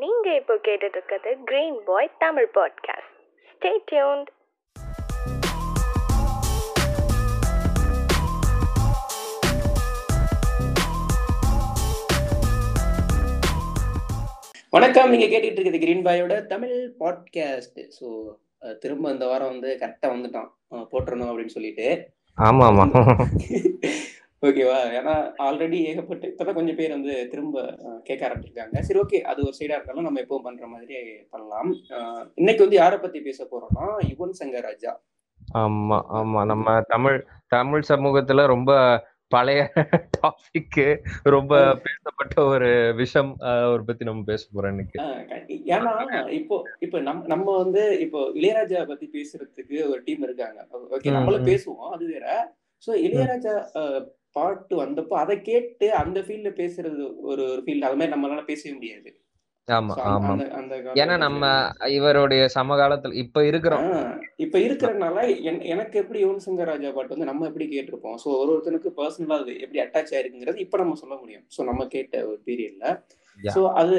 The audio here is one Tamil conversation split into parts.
நீங்க இப்போ கேட்டுட்டு இருக்கிறது green boy Tamil podcast stay tuned வணக்கம். நீங்க கேட்டுட்டு இருக்கிறது கிரீன் பாயோட தமிழ் பாட்காஸ்ட் ஸோ திரும்ப இந்த வாரம் வந்து கரெக்டா வந்துட்டோம். போட்டுறணும் அப்படின்னு சொல்லிட்டு. ஆமா ஆமா. ஓகேவா? ஏன்னா ஆல்ரெடி ஏகப்பட்டு இப்பதான் கொஞ்சம் பேர் வந்து திரும்ப கேட்க ஆரம்பிச்சிருக்காங்க. சரி ஓகே. அது ஒரு சைடா இருந்தாலும் நம்ம எப்பவும் பண்ற மாதிரி பண்ணலாம். இன்னைக்கு வந்து யாரை பத்தி பேச போறோம்னா யுவன் சங்கர் ராஜா. ஆமா ஆமா. நம்ம தமிழ் தமிழ் சமூகத்துல ரொம்ப பழைய டாபிக் ரொம்ப பேசப்பட்ட ஒரு விஷயம் ஒரு பத்தி நம்ம பேச போறோம் இன்னைக்கு. ஏன்னா இப்போ இப்போ நம்ம நம்ம வந்து இப்போ இளையராஜா பத்தி பேசுறதுக்கு ஒரு டீம் இருக்காங்க. ஓகே நம்மளும். பேசுவோம் அது வேற. சோ இளையராஜா பாட்டு வந்தப்போ அதை கேட்டு அந்த ஃபீல்ட்ல பேசுறது ஒரு ஒரு ஃபீல்ட் அது மாதிரி நம்மளால பேசவே முடியாது. ஆமா ஆமா. ஏன்னா நம்ம இவருடைய சமகாலத்துல இப்ப இருக்கிறோம். இப்ப இருக்கிறதுனால என்- எனக்கு எப்படி யுவன் சங்கர் ராஜா பாட்டு வந்து நம்ம எப்படி கேட்டிருப்போம்? சோ ஒரு ஒருத்தனுக்கு பர்சனலா அது எப்படி அட்டாச் ஆயிருக்குங்கிறது இப்ப நம்ம சொல்ல முடியும். சோ நம்ம கேட்ட ஒரு பீரியட்ல. சோ அது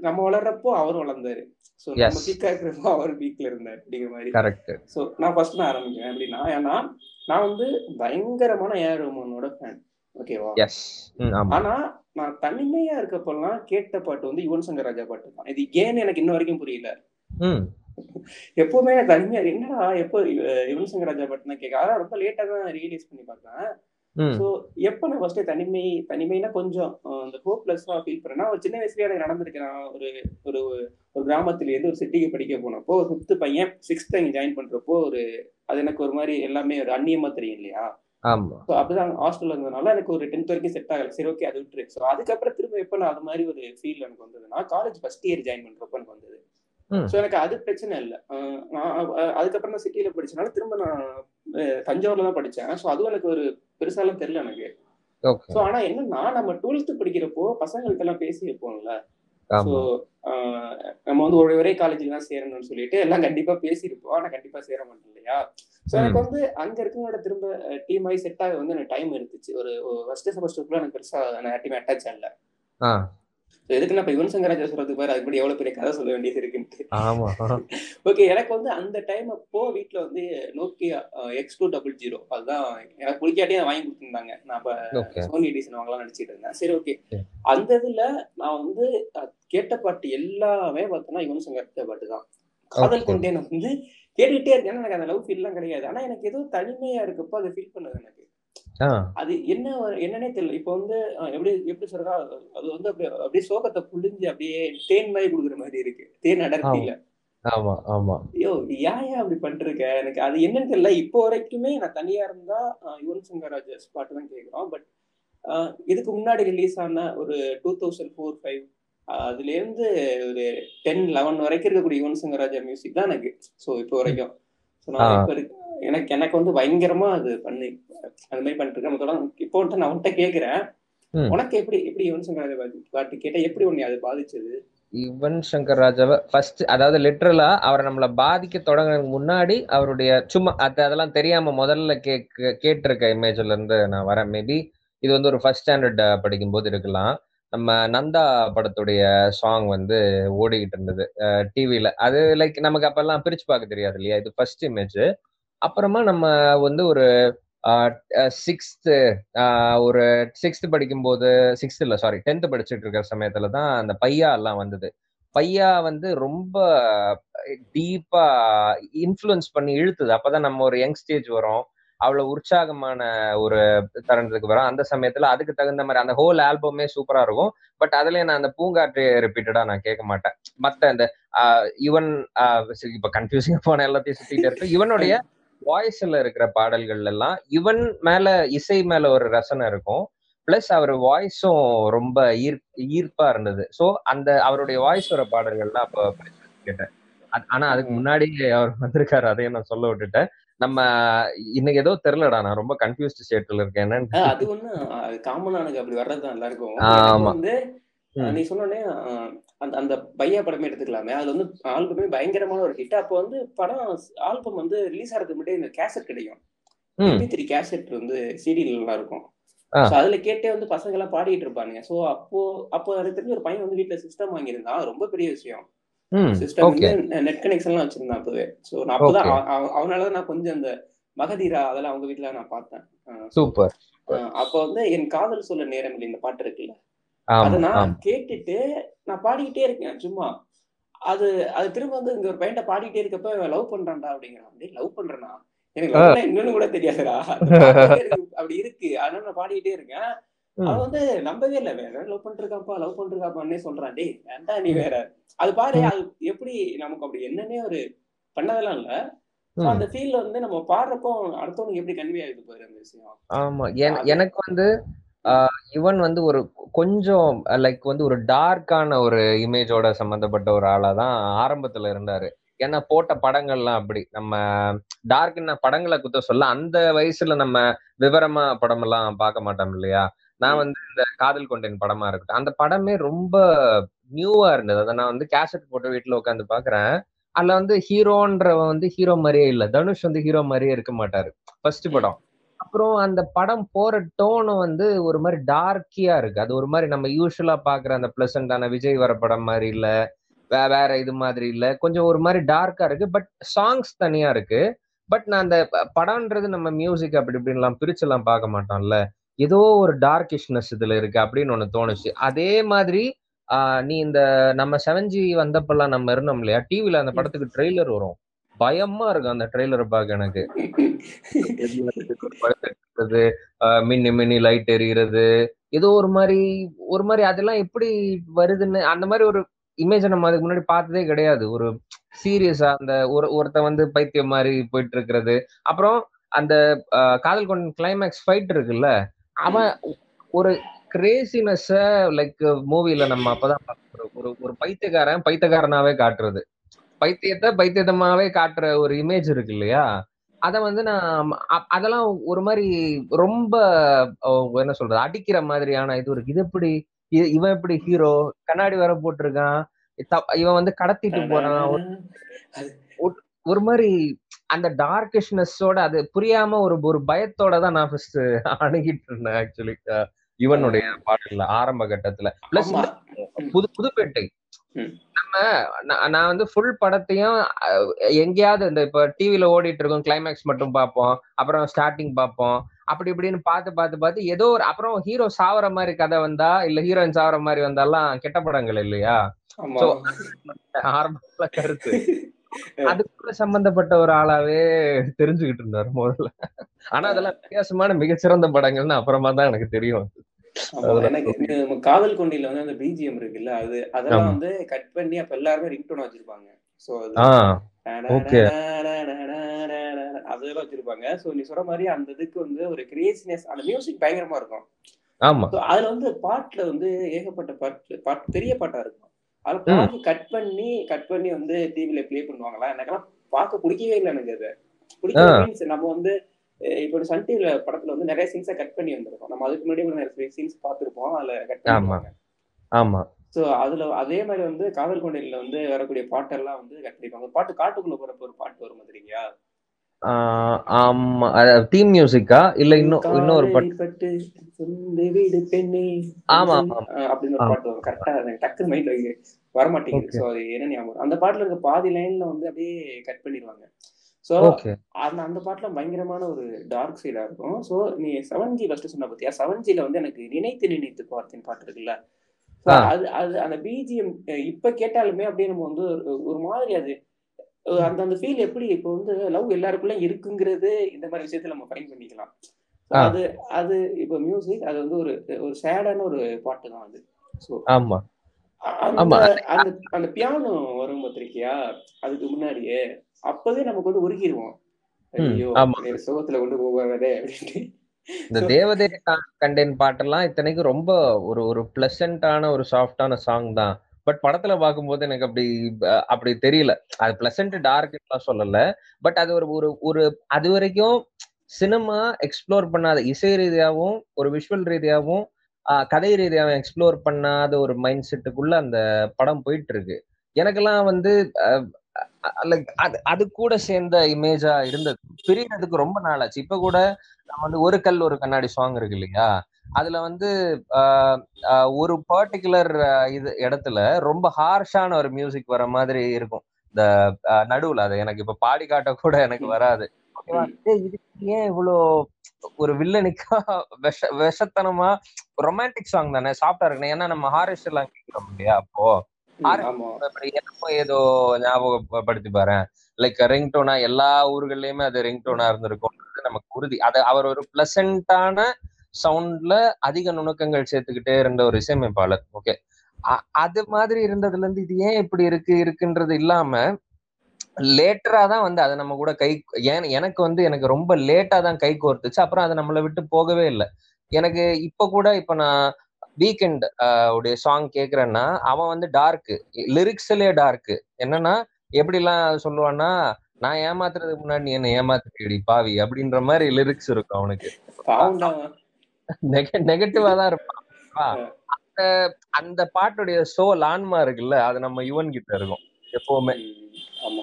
நம்ம வளர்றப்போ அவர் வளர்ந்தாரு. சோ நம்ம. பீக்கா இருக்கிறப்போ அவர் பீக்ல இருந்தார் அப்படிங்கிற மாதிரி. கரெக்ட் சோ நான் ஃபர்ஸ்ட் நான் ஆரம்பிக்கிறேன். எப்படின்னா ஏன்னா நான் வந்து பயங்கரமான ஏஆர் ரஹ்மானோட ஃபேன் ஓகேவா ஆனா நான் தனிமையா இருக்கப்பெல்லாம் கேட்ட பாட்டு வந்து யுவன் சங்கர் ராஜா பாட்டு தான். இது ஏன்னு எனக்கு இன்ன வரைக்கும் புரியல. எப்பவுமே தனிமையா என்னடா எப்போ யுவன் சங்கர் ராஜா பாட்டு தான் கேட்க அதான் ரொம்ப லேட்டா தான் ரியலைஸ் பண்ணி பார்த்தேன். ஸோ எப்போ நான் ஃபர்ஸ்ட் தனிமை தனிமைனா கொஞ்சம் அந்த ஹோப்லெஸ்ஸா ஃபீல் பண்ணேன்னா ஒரு சின்ன வயசுலயே எனக்கு நடந்திருக்கு. நான் ஒரு ஒரு ஒரு கிராமத்துல இருந்து ஒரு சிட்டிக்கு படிக்க போனப்போ ஒரு ஃபிஃப்த் பையன் சிக்ஸ்த் அங்கே ஜாயின் பண்றப்போ ஒரு அது எனக்கு ஒரு மாதிரி எல்லாமே ஒரு அந்நியமா தெரியும் இல்லையா? ஸோ அப்படிதான் ஹாஸ்டல்ல இருந்ததுனால எனக்கு ஒரு டென்த் வரைக்கும் செட் ஆகல. சரி ஓகே அது விட்டுரு. ஸோ அதுக்கப்புறம் திரும்ப எப்போ நான் அது மாதிரி ஒரு ஃபீல் எனக்கு வந்ததுன்னா காலேஜ் ஃபர்ஸ்ட் இயர் ஜாயின் பண்றப்போ எனக்கு வந்தது. ஸோ எனக்கு அது பிரச்சனை இல்லை. அதுக்கப்புறம் நான் சிட்டியில படிச்சனால திரும்ப நான் தஞ்சாவூர்ல தான் படிச்சேன். ஸோ அதுவும் எனக்கு ஒரு பெருசாலாம் தெரியல எனக்கு. ஸோ ஆனா என்னன்னா நம்ம டுவெல்த் படிக்கிறப்போ பசங்கள்ட்ட எல்லாம் பேசி இருப்போம்ல ஸோ நம்ம வந்து ஒரு ஒரே காலேஜில் தான் சேரணும்னு சொல்லிட்டு எல்லாம் கண்டிப்பா பேசியிருப்போம். ஆனா கண்டிப்பா சேர மாட்டோம் இல்லையா? ஸோ எனக்கு வந்து அங்க இருக்கவங்களோட திரும்ப டீம் ஆகி செட் ஆக வந்து எனக்கு டைம் எடுத்துச்சு ஒரு ஃபர்ஸ்ட் செமஸ்டருக்குள்ள எனக்கு பெருசா நான் யார்ட்டையுமே அட்டாச் ஆகல. ஸோ எதுக்கு நான் இப்போ யுவன் சங்கர் ராஜா சொல்றதுக்கு பாரு அதுக்கு எவ்வளவு பெரிய கதை சொல்ல வேண்டியது இருக்குன்ட்டு. ஆமா. ஓகே எனக்கு வந்து அந்த டைம் அப்போ வீட்ல வந்து Nokia X two double zero அதுதான் எனக்கு பிடிக்காட்டியே வாங்கி கொடுத்துருந்தாங்க. நான் ஓகே சோனி எடிசன் வாங்கலாம் நினைச்சிட்டு இருந்தேன். சரி ஓகே. அந்த இதுல நான் வந்து கேட்ட பாட்டு எல்லாமே பார்த்தோன்னா யுவன் சங்கர் பாட்டு தான். காதல் Okay. கொண்டேன் வந்து கேட்டுக்கிட்டே இருக்கேன். எனக்கு அந்த லவ் ஃபீல்லாம் கிடையாது. ஆனா எனக்கு ஏதோ தனிமையா இருக்கப்போ அதை ஃபீல் பண்ணது எனக்கு. அது என்ன என்னன்னே தெரியல. இப்போ வந்து எப்படி எப்படி சொல்றா அது வந்து அப்படியே அப்படியே சோகத்தை புழிஞ்சு அப்படியே தேன் மாதிரி கொடுக்குற மாதிரி இருக்கு. தேன் அடர்த்தியில. ஆமா. ஆமா ஐயோ ஏன் ஏன் அப்படி பண்ணிருக்க எனக்கு அது என்னன்னு தெரியல. இப்போ வரைக்குமே நான் தனியா இருந்தா யுவன் சங்கர் ராஜாஸ் பாட்டு தான் கேட்குறோம் பட் இதுக்கு முன்னாடி ரிலீஸ் ஆன ஒரு டூ தௌசண்ட் ஃபோர் ஃபைவ் அதுல இருந்து ஒரு டென் லெவன் வரைக்கும் இருக்கக்கூடிய யுவன் சங்கர் ராஜா மியூசிக் தான் எனக்கு. ஸோ இப்போ வரைக்கும். ஸோ நான் ஆ. இப்போ இருக்கு- எனக்கு எனக்கு வந்து பயங்கரமா அது பண்ணி அது மாதிரி பண்ணிட்டு இருக்கேன் இப்போ வந்துட்டு நான் உன்கிட்ட கேட்கிறேன் ம். உனக்கு எப்படி எப்படி யுவன் சங்கர் ராஜா கேட்டா எப்படி உன்னை அது பாதிச்சது? யுவன் சங்கர் ராஜாவை ஃபர்ஸ்ட் அதாவது லிட்டரலா அவரை நம்மள பாதிக்க தொடங்குறதுக்கு முன்னாடி அவருடைய சும்மா அது அதெல்லாம் தெரியாம முதல்ல கேட்க கேட்டிருக்க இமேஜ்ல இருந்து நான் வரேன். மேபி இது வந்து ஒரு ஃபர்ஸ்ட் ஸ்டாண்டர்ட் படிக்கும்போது இருக்கலாம். நம்ம நந்தா படத்துடைய சாங் வந்து ஓடிக்கிட்டு இருந்தது. டிவில அது லைக் நமக்கு அப்பெல்லாம் பிரிச்சு பார்க்க தெரியாது இல்லையா? இது ஃபர்ஸ்ட் இமேஜ் அப்புறமா நம்ம வந்து ஒரு சிக்ஸ்த்து ஒரு சிக்ஸ்த்து படிக்கும்போது சிக்ஸ்த் இல்லை சாரி டென்த்து படிச்சுட்டு இருக்கிற சமயத்துல தான் அந்த பையா எல்லாம் வந்தது. பையா வந்து ரொம்ப டீப்பா இன்ஃப்ளூயன்ஸ் பண்ணி இழுத்துது. அப்பதான் நம்ம ஒரு யங் ஸ்டேஜ் வரும். அவ்வளவு உற்சாகமான ஒரு தருணத்துக்கு வரும். அந்த சமயத்துல அதுக்கு தகுந்த மாதிரி அந்த ஹோல் ஆல்பமே சூப்பரா இருக்கும். பட் அதுலயே நான் அந்த பூங்காற்று ரிப்பீட்டடா நான் கேட்க மாட்டேன். மத்த இந்த ஆஹ், யுவன் இப்ப கன்ஃபியூசிங் போன எல்லாத்தையும் சுத்திட்டு இருக்கு. இவனுடைய வாய்ஸ்ல இருக்கிற பாடல்கள் எல்லாம் இவன் மேல இசை மேல ஒரு ரசனை இருக்கும். பிளஸ் அவர் வாய்ஸும் ரொம்ப ஈர் ஈர்ப்பா இருந்தது. சோ அந்த அவருடைய வாய்ஸ் வர பாடல்கள்லாம் அப்ப கேட்டேன். ஆனா அதுக்கு முன்னாடி அவர் வந்திருக்காரு அதையும் நான் சொல்ல விட்டுட்டேன். நம்ம இன்னைக்கு ஏதோ தெரியலடா நான் ரொம்ப கன்ஃபியூஸ்ட் ஸ்டேட்ல இருக்கேன். என்னன்னு அது ஒண்ணு காமனா எனக்கு அப்படி வர்றதுதான் எல்லாருக்கும். ஆமா. வந்து. நீ சொன்னோடனே அந்த அந்த பையா படமே எடுத்துக்கலாமே. அதுல வந்து ஆல்பமே பயங்கரமான ஒரு ஹிட் அப்போ வந்து படம் ஆல்பம் வந்து ரிலீஸ் ஆகிறதுக்கு முன்னாடி இந்த கேசட் கிடைக்கும். த்ரீ கேசட் வந்து சிடில எல்லாம் இருக்கும். ஸோ அதுல கேட்டே வந்து பசங்க எல்லாம் பாடிட்டு இருப்பானுங்க. ஸோ அப்போ அப்போ எனக்கு தெரிஞ்ச ஒரு பையன் வந்து வீட்டுல சிஸ்டம் வாங்கியிருந்தான். ரொம்ப பெரிய விஷயம். சிஸ்டம் வந்து நெட் கனெக்ஷன்லாம் வச்சிருந்தான் அப்பவே. ஸோ நான் அப்பதான் அவனாலதான் நான் கொஞ்சம் அந்த மகதீரா அதெல்லாம் அவங்க வீட்டுல நான் பார்த்தேன். சூப்பர். அப்போ வந்து என் காதல் சொல்ல நேரம் இல்லை. இந்த பாட்டு இருக்குல்ல. அதை நான் கேட்டுட்டு நான் பாடிக்கிட்டே இருக்கேன் சும்மா. அது அது திரும்ப வந்து இங்க ஒரு பையன்ட்ட பாடிக்கிட்டே இருக்கப்ப லவ் பண்றான்டா அப்படிங்கிறான். டேய் லவ் பண்றேனா? எனக்கு லவ் என்னன்னு கூட தெரியாதுடா. அப்படி இருக்கு. அதனால நான் பாடிக்கிட்டே இருக்கேன். அவன் வந்து நம்பவே இல்லை வேற லவ் பண்ணிருக்காப்பா லவ் பண்ணிருக்காப்பான்னே சொல்றான். டேய் வேண்டா நீ வேற. அது பாரு அது எப்படி நமக்கு அப்படி என்னன்னே ஒரு பண்ணதெல்லாம் இல்ல. அந்த ஃபீல்ல வந்து நம்ம பாடுறப்போ அடுத்தவனுக்கு எப்படி கன்வே ஆகுது பாரு அந்த விஷயம். ஆமா. எனக்கு வந்து இவன் வந்து ஒரு கொஞ்சம் லைக் வந்து ஒரு டார்க்கான ஒரு இமேஜோட சம்பந்தப்பட்ட ஒரு ஆளா தான் ஆரம்பத்துல இருந்தாரு. ஏன்னா போட்ட படங்கள்லாம் அப்படி. நம்ம டார்க்ன படங்களை குத்த சொல்ல அந்த வயசுல நம்ம விவரமா படமெல்லாம் பார்க்க மாட்டோம் இல்லையா? நான். வந்து இந்த காதல் கொண்டேன் படமா இருக்கட்டும். அந்த படமே ரொம்ப நியூவா இருந்தது. அதை நான் வந்து கேசட் போட்டு வீட்டுல உட்காந்து பாக்குறேன் அதுல வந்து ஹீரோன்றவன் வந்து ஹீரோ மாதிரியே இல்ல. தனுஷ் வந்து ஹீரோ மாதிரியே இருக்க மாட்டாரு. ஃபர்ஸ்ட் படம். அப்புறம் அந்த படம் போற டோனும் வந்து ஒரு மாதிரி டார்க்கியா இருக்கு. அது ஒரு மாதிரி நம்ம யூஸ்வலா பாக்குற அந்த பிளசண்டான விஜய் வர படம் மாதிரி இல்ல வே- வேற இது மாதிரி இல்ல. கொஞ்சம் ஒரு மாதிரி டார்க்கா இருக்கு பட் சாங்ஸ் தனியா இருக்கு. பட் நான் அந்த படம்ன்றது நம்ம மியூசிக் அப்படி இப்படின்லாம் பிரிச்செல்லாம் பார்க்க மாட்டோம்ல. ஏதோ ஒரு டார்க்கிஷ்னஸ் இதுல இருக்கு அப்படின்னு ஒண்ணு தோணுச்சு. அதே மாதிரி நீ இந்த நம்ம செவன் ஜி வந்தப்பெல்லாம் நம்ம இருந்தோம் இல்லையா? டிவில அந்த படத்துக்கு ட்ரெய்லர் வரும். பயமா இருக்கும் அந்த ட்ரெய்லரை பார்க்க எனக்கு. படுத்துறது, மின்னி மின்னி லைட் எரிகிறது ஏதோ ஒரு மாதிரி ஒரு மாதிரி அதெல்லாம் எப்படி வருதுன்னு அந்த மாதிரி ஒரு இமேஜ் நம்ம அதுக்கு முன்னாடி பார்த்ததே கிடையாது. ஒரு சீரியஸா அந்த ஒரு ஒருத்தன் வந்து பைத்தியம் மாதிரி போயிட்டு இருக்கிறது. அப்புறம் அந்த காதல் கொண்ட கிளைமேக்ஸ் ஃபைட் இருக்குல்ல அவன் ஒரு கிரேசினஸ் லைக் மூவில நம்ம அப்பதான் ஒரு ஒரு பைத்தியக்காரன் பைத்தியக்காரனாவே காட்டுறது. பைத்தியத்தை பைத்தியத்தமாவே காட்டுற ஒரு இமேஜ் இருக்கு இல்லையா? அத வந்து நான் அதெல்லாம் ஒரு மாதிரி ரொம்ப என்ன சொல்றது அடிக்கிற மாதிரியான இது இருக்கு. இது எப்படி இவன் எப்படி ஹீரோ கண்ணாடி வேற போட்டிருக்கான். இவன் வந்து கடத்திட்டு போறான். ஒரு- மாதிரி அந்த டார்க்கிஷ்னஸோட அது புரியாம ஒரு ஒரு பயத்தோட தான் நான் ஃபர்ஸ்ட் அணுகிட்டு இருந்தேன் ஆக்சுவலி இவனுடைய பாடல்ல ஆரம்ப கட்டத்துல. பிளஸ். புது புதுப்பேட்டை. நம்ம நான் வந்து ஃபுல் படத்தையும் எங்கேயாவது இந்த இப்ப டிவில ஓடிட்டு இருக்கும் கிளைமேக்ஸ் மட்டும் பார்ப்போம் அப்புறம் ஸ்டார்டிங் பார்ப்போம் அப்படி இப்படின்னு பார்த்து பார்த்து பார்த்து ஏதோ ஒரு அப்புறம் ஹீரோ சாவற மாதிரி கதை வந்தா இல்ல ஹீரோயின் சாவற மாதிரி வந்தாலாம் கெட்ட படங்கள் இல்லையா? ஆரம்பத்துல கருத்து. அதுக்குள்ள சம்பந்தப்பட்ட ஒரு ஆளாவே தெரிஞ்சுக்கிட்டு இருந்தாரு முதல்ல. ஆனா அதெல்லாம் வித்தியாசமான மிகச்சிறந்த படங்கள்னு அப்புறமா தான் எனக்கு தெரியும். எனக்கு காதல் கொண்டில வந்து அந்த பிஜிஎம் இருக்குல்ல அது அதெல்லாம். வந்து கட் பண்ணி அப்ப எல்லாருமே ரிங்டோன் வச்சிருப்பாங்க சோ அது. அதெல்லாம் வச்சிருப்பாங்க சோ நீ சொல்ற மாதிரி அந்த இதுக்கு வந்து ஒரு கிரியேசினஸ் அந்த மியூசிக் பயங்கரமா இருக்கும் ஆமா அதுல வந்து பாட்டுல வந்து ஏகப்பட்ட பாட்டு பாட்டு பெரிய பாட்டா இருக்கும் அதுல. பாட்டு கட் பண்ணி கட் பண்ணி வந்து டிவில ப்ளே பண்ணுவாங்களா எனக்கெல்லாம் பார்க்க பிடிக்கவே இல்லை எனக்கு அது. மீன்ஸ் நம்ம வந்து இப்போ சன் டிவில படத்துல வந்து நிறைய சீன்ஸை கட் பண்ணி வந்திருக்கோம். நம்ம அதுக்கு முன்னாடி கூட நிறைய சீன்ஸ் பார்த்திருப்போம் அதுல கட். பண்ணுவாங்க ஆமா. சோ அதுல அதே மாதிரி வந்து காதல் கொண்டையில வந்து வரக்கூடிய பாட்டெல்லாம் வந்து கட் பண்ணிருப்பாங்க. பாட்டு காட்டுக்குள்ள போறப்ப ஒரு பாட்டு வரும் ஆஹ் ஆமா. தீம் மியூசிக்கா இல்ல இன்னும் இன்னொரு பாட்டு வீடு பெண்ணே. ஆமா, அப்படின்னு ஒரு. பாட்டு வரும். கரெக்டா டக்கு மைண்ட்ல வர மாட்டேங்குது. சோ அது என்ன ஞாபகம். அந்த பாட்டுல இருக்க பாதி லைன்ல வந்து அப்படியே கட் பண்ணிடுவாங்க ஓகே அந்த அந்த பாட்டுல பயங்கரமான ஒரு டார்க் சைடா இருக்கும். சோ நீ செவன் ஜி ஃபர்ஸ்ட் சொன்ன பத்தியா? செவன் ஜில வந்து எனக்கு நினைத்து நினைத்து பார்த்தேன் பாட்டு இருக்குல்ல. அது அது அந்த பிஜிஎம் இப்ப கேட்டாலுமே அப்படியே நம்ம வந்து ஒரு- மாதிரி அது அந்த அந்த ஃபீல் எப்படி இப்போ வந்து லவ் எல்லாருக்குள்ள இருக்குங்கிறது இந்த மாதிரி விஷயத்துல நம்ம ஃபைன் பண்ணிக்கலாம். அது அது இப்போ மியூசிக் அது வந்து ஒரு ஒரு சேடான ஒரு பாட்டு தான் அது. ஸோ ஆமா. அந்த. அந்த அந்த பியானோ வரும் பத்திரிக்கையா? அதுக்கு முன்னாடியே. அப்பவே நமக்கு வந்து உருகிடுவோம் ஐயோ. சுகத்துல கொண்டு அப்படின்ட்டு. இந்த தேவதே கண்டென்ட் பாட்டெல்லாம் இத்தனைக்கு ரொம்ப ஒரு ஒரு பிளசண்டான ஒரு சாஃப்டான சாங் தான். பட் படத்துல பார்க்கும்போது எனக்கு அப்படி அப்படி தெரியல. அது பிளசன்ட் டார்க்லாம் சொல்லல. பட் அது ஒரு ஒரு ஒரு அது வரைக்கும் சினிமா எக்ஸ்ப்ளோர் பண்ணாத இசை ரீதியாகவும் ஒரு விஷுவல் ரீதியாகவும் கதை ரீதியாகவும் எக்ஸ்ப்ளோர் பண்ணாத ஒரு மைண்ட் செட்டுக்குள்ள அந்த படம் போயிட்டு இருக்கு. எனக்கெல்லாம் வந்து லைக் அது அது கூட சேர்ந்த இமேஜா இருந்தது. பிரியறதுக்கு ரொம்ப நாள் ஆச்சு இப்ப கூட நம்ம வந்து ஒரு கல் ஒரு கண்ணாடி சாங் இருக்கு இல்லையா? அதுல வந்து ஒரு பர்டிகுலர் இது இடத்துல ரொம்ப ஹார்ஷான ஒரு மியூசிக் வர மாதிரி இருக்கும். இந்த நடுவுல. அது எனக்கு இப்ப பாடி காட்ட கூட எனக்கு வராது. இதுக்கு ஏன் இவ்வளோ ஒரு வில்லனிக்கா விஷ விஷத்தனமா ரொமான்டிக் சாங் தானே? சாஃப்டா இருக்கணும். ஏன்னா நம்ம ஹாரிஸ் எல்லாம் கேட்கிறோம் இல்லையா அப்போ. ஏதோ ஞாபகப்படுத்தி பாரு லைக் ரிங்டோனா எல்லா ஊர்கள்லயுமே அது ரிங்டோனா இருந்திருக்கும் நமக்கு உறுதி. அது அவர் ஒரு பிளசண்டான சவுண்ட்ல அதிக நுணுக்கங்கள் சேர்த்துக்கிட்டே இருந்த ஒரு இசையமைப்பாளர். ஓகே அது மாதிரி இருந்ததுல இருந்து இது ஏன் இப்படி இருக்கு இருக்குன்றது இல்லாம லேட்டரா தான் வந்து அதை நம்ம கூட கை ஏன் எனக்கு வந்து எனக்கு ரொம்ப லேட்டா தான் கை கோர்த்துச்சு. அப்புறம் அதை நம்மளை விட்டு போகவே இல்லை. எனக்கு இப்ப கூட இப்ப நான் வீக்கெண்ட் உடைய சாங் கேக்குறேன்னா அவன் வந்து டார்க்கு லிரிக்ஸ்லயே டார்க்கு என்னன்னா எப்படிலாம் சொல்லுவான்னா நான் ஏமாத்துறதுக்கு முன்னாடி நீ என்ன ஏமாத்துடி பாவி அப்படின்ற மாதிரி லிரிக்ஸ் இருக்கும் அவனுக்கு. நெகட்டிவா தான் இருப்பான். அந்த அந்த பாட்டுடைய சோல் ஆன்மா இருக்குல்ல அது நம்ம யுவன் கிட்ட இருக்கும் எப்பவுமே.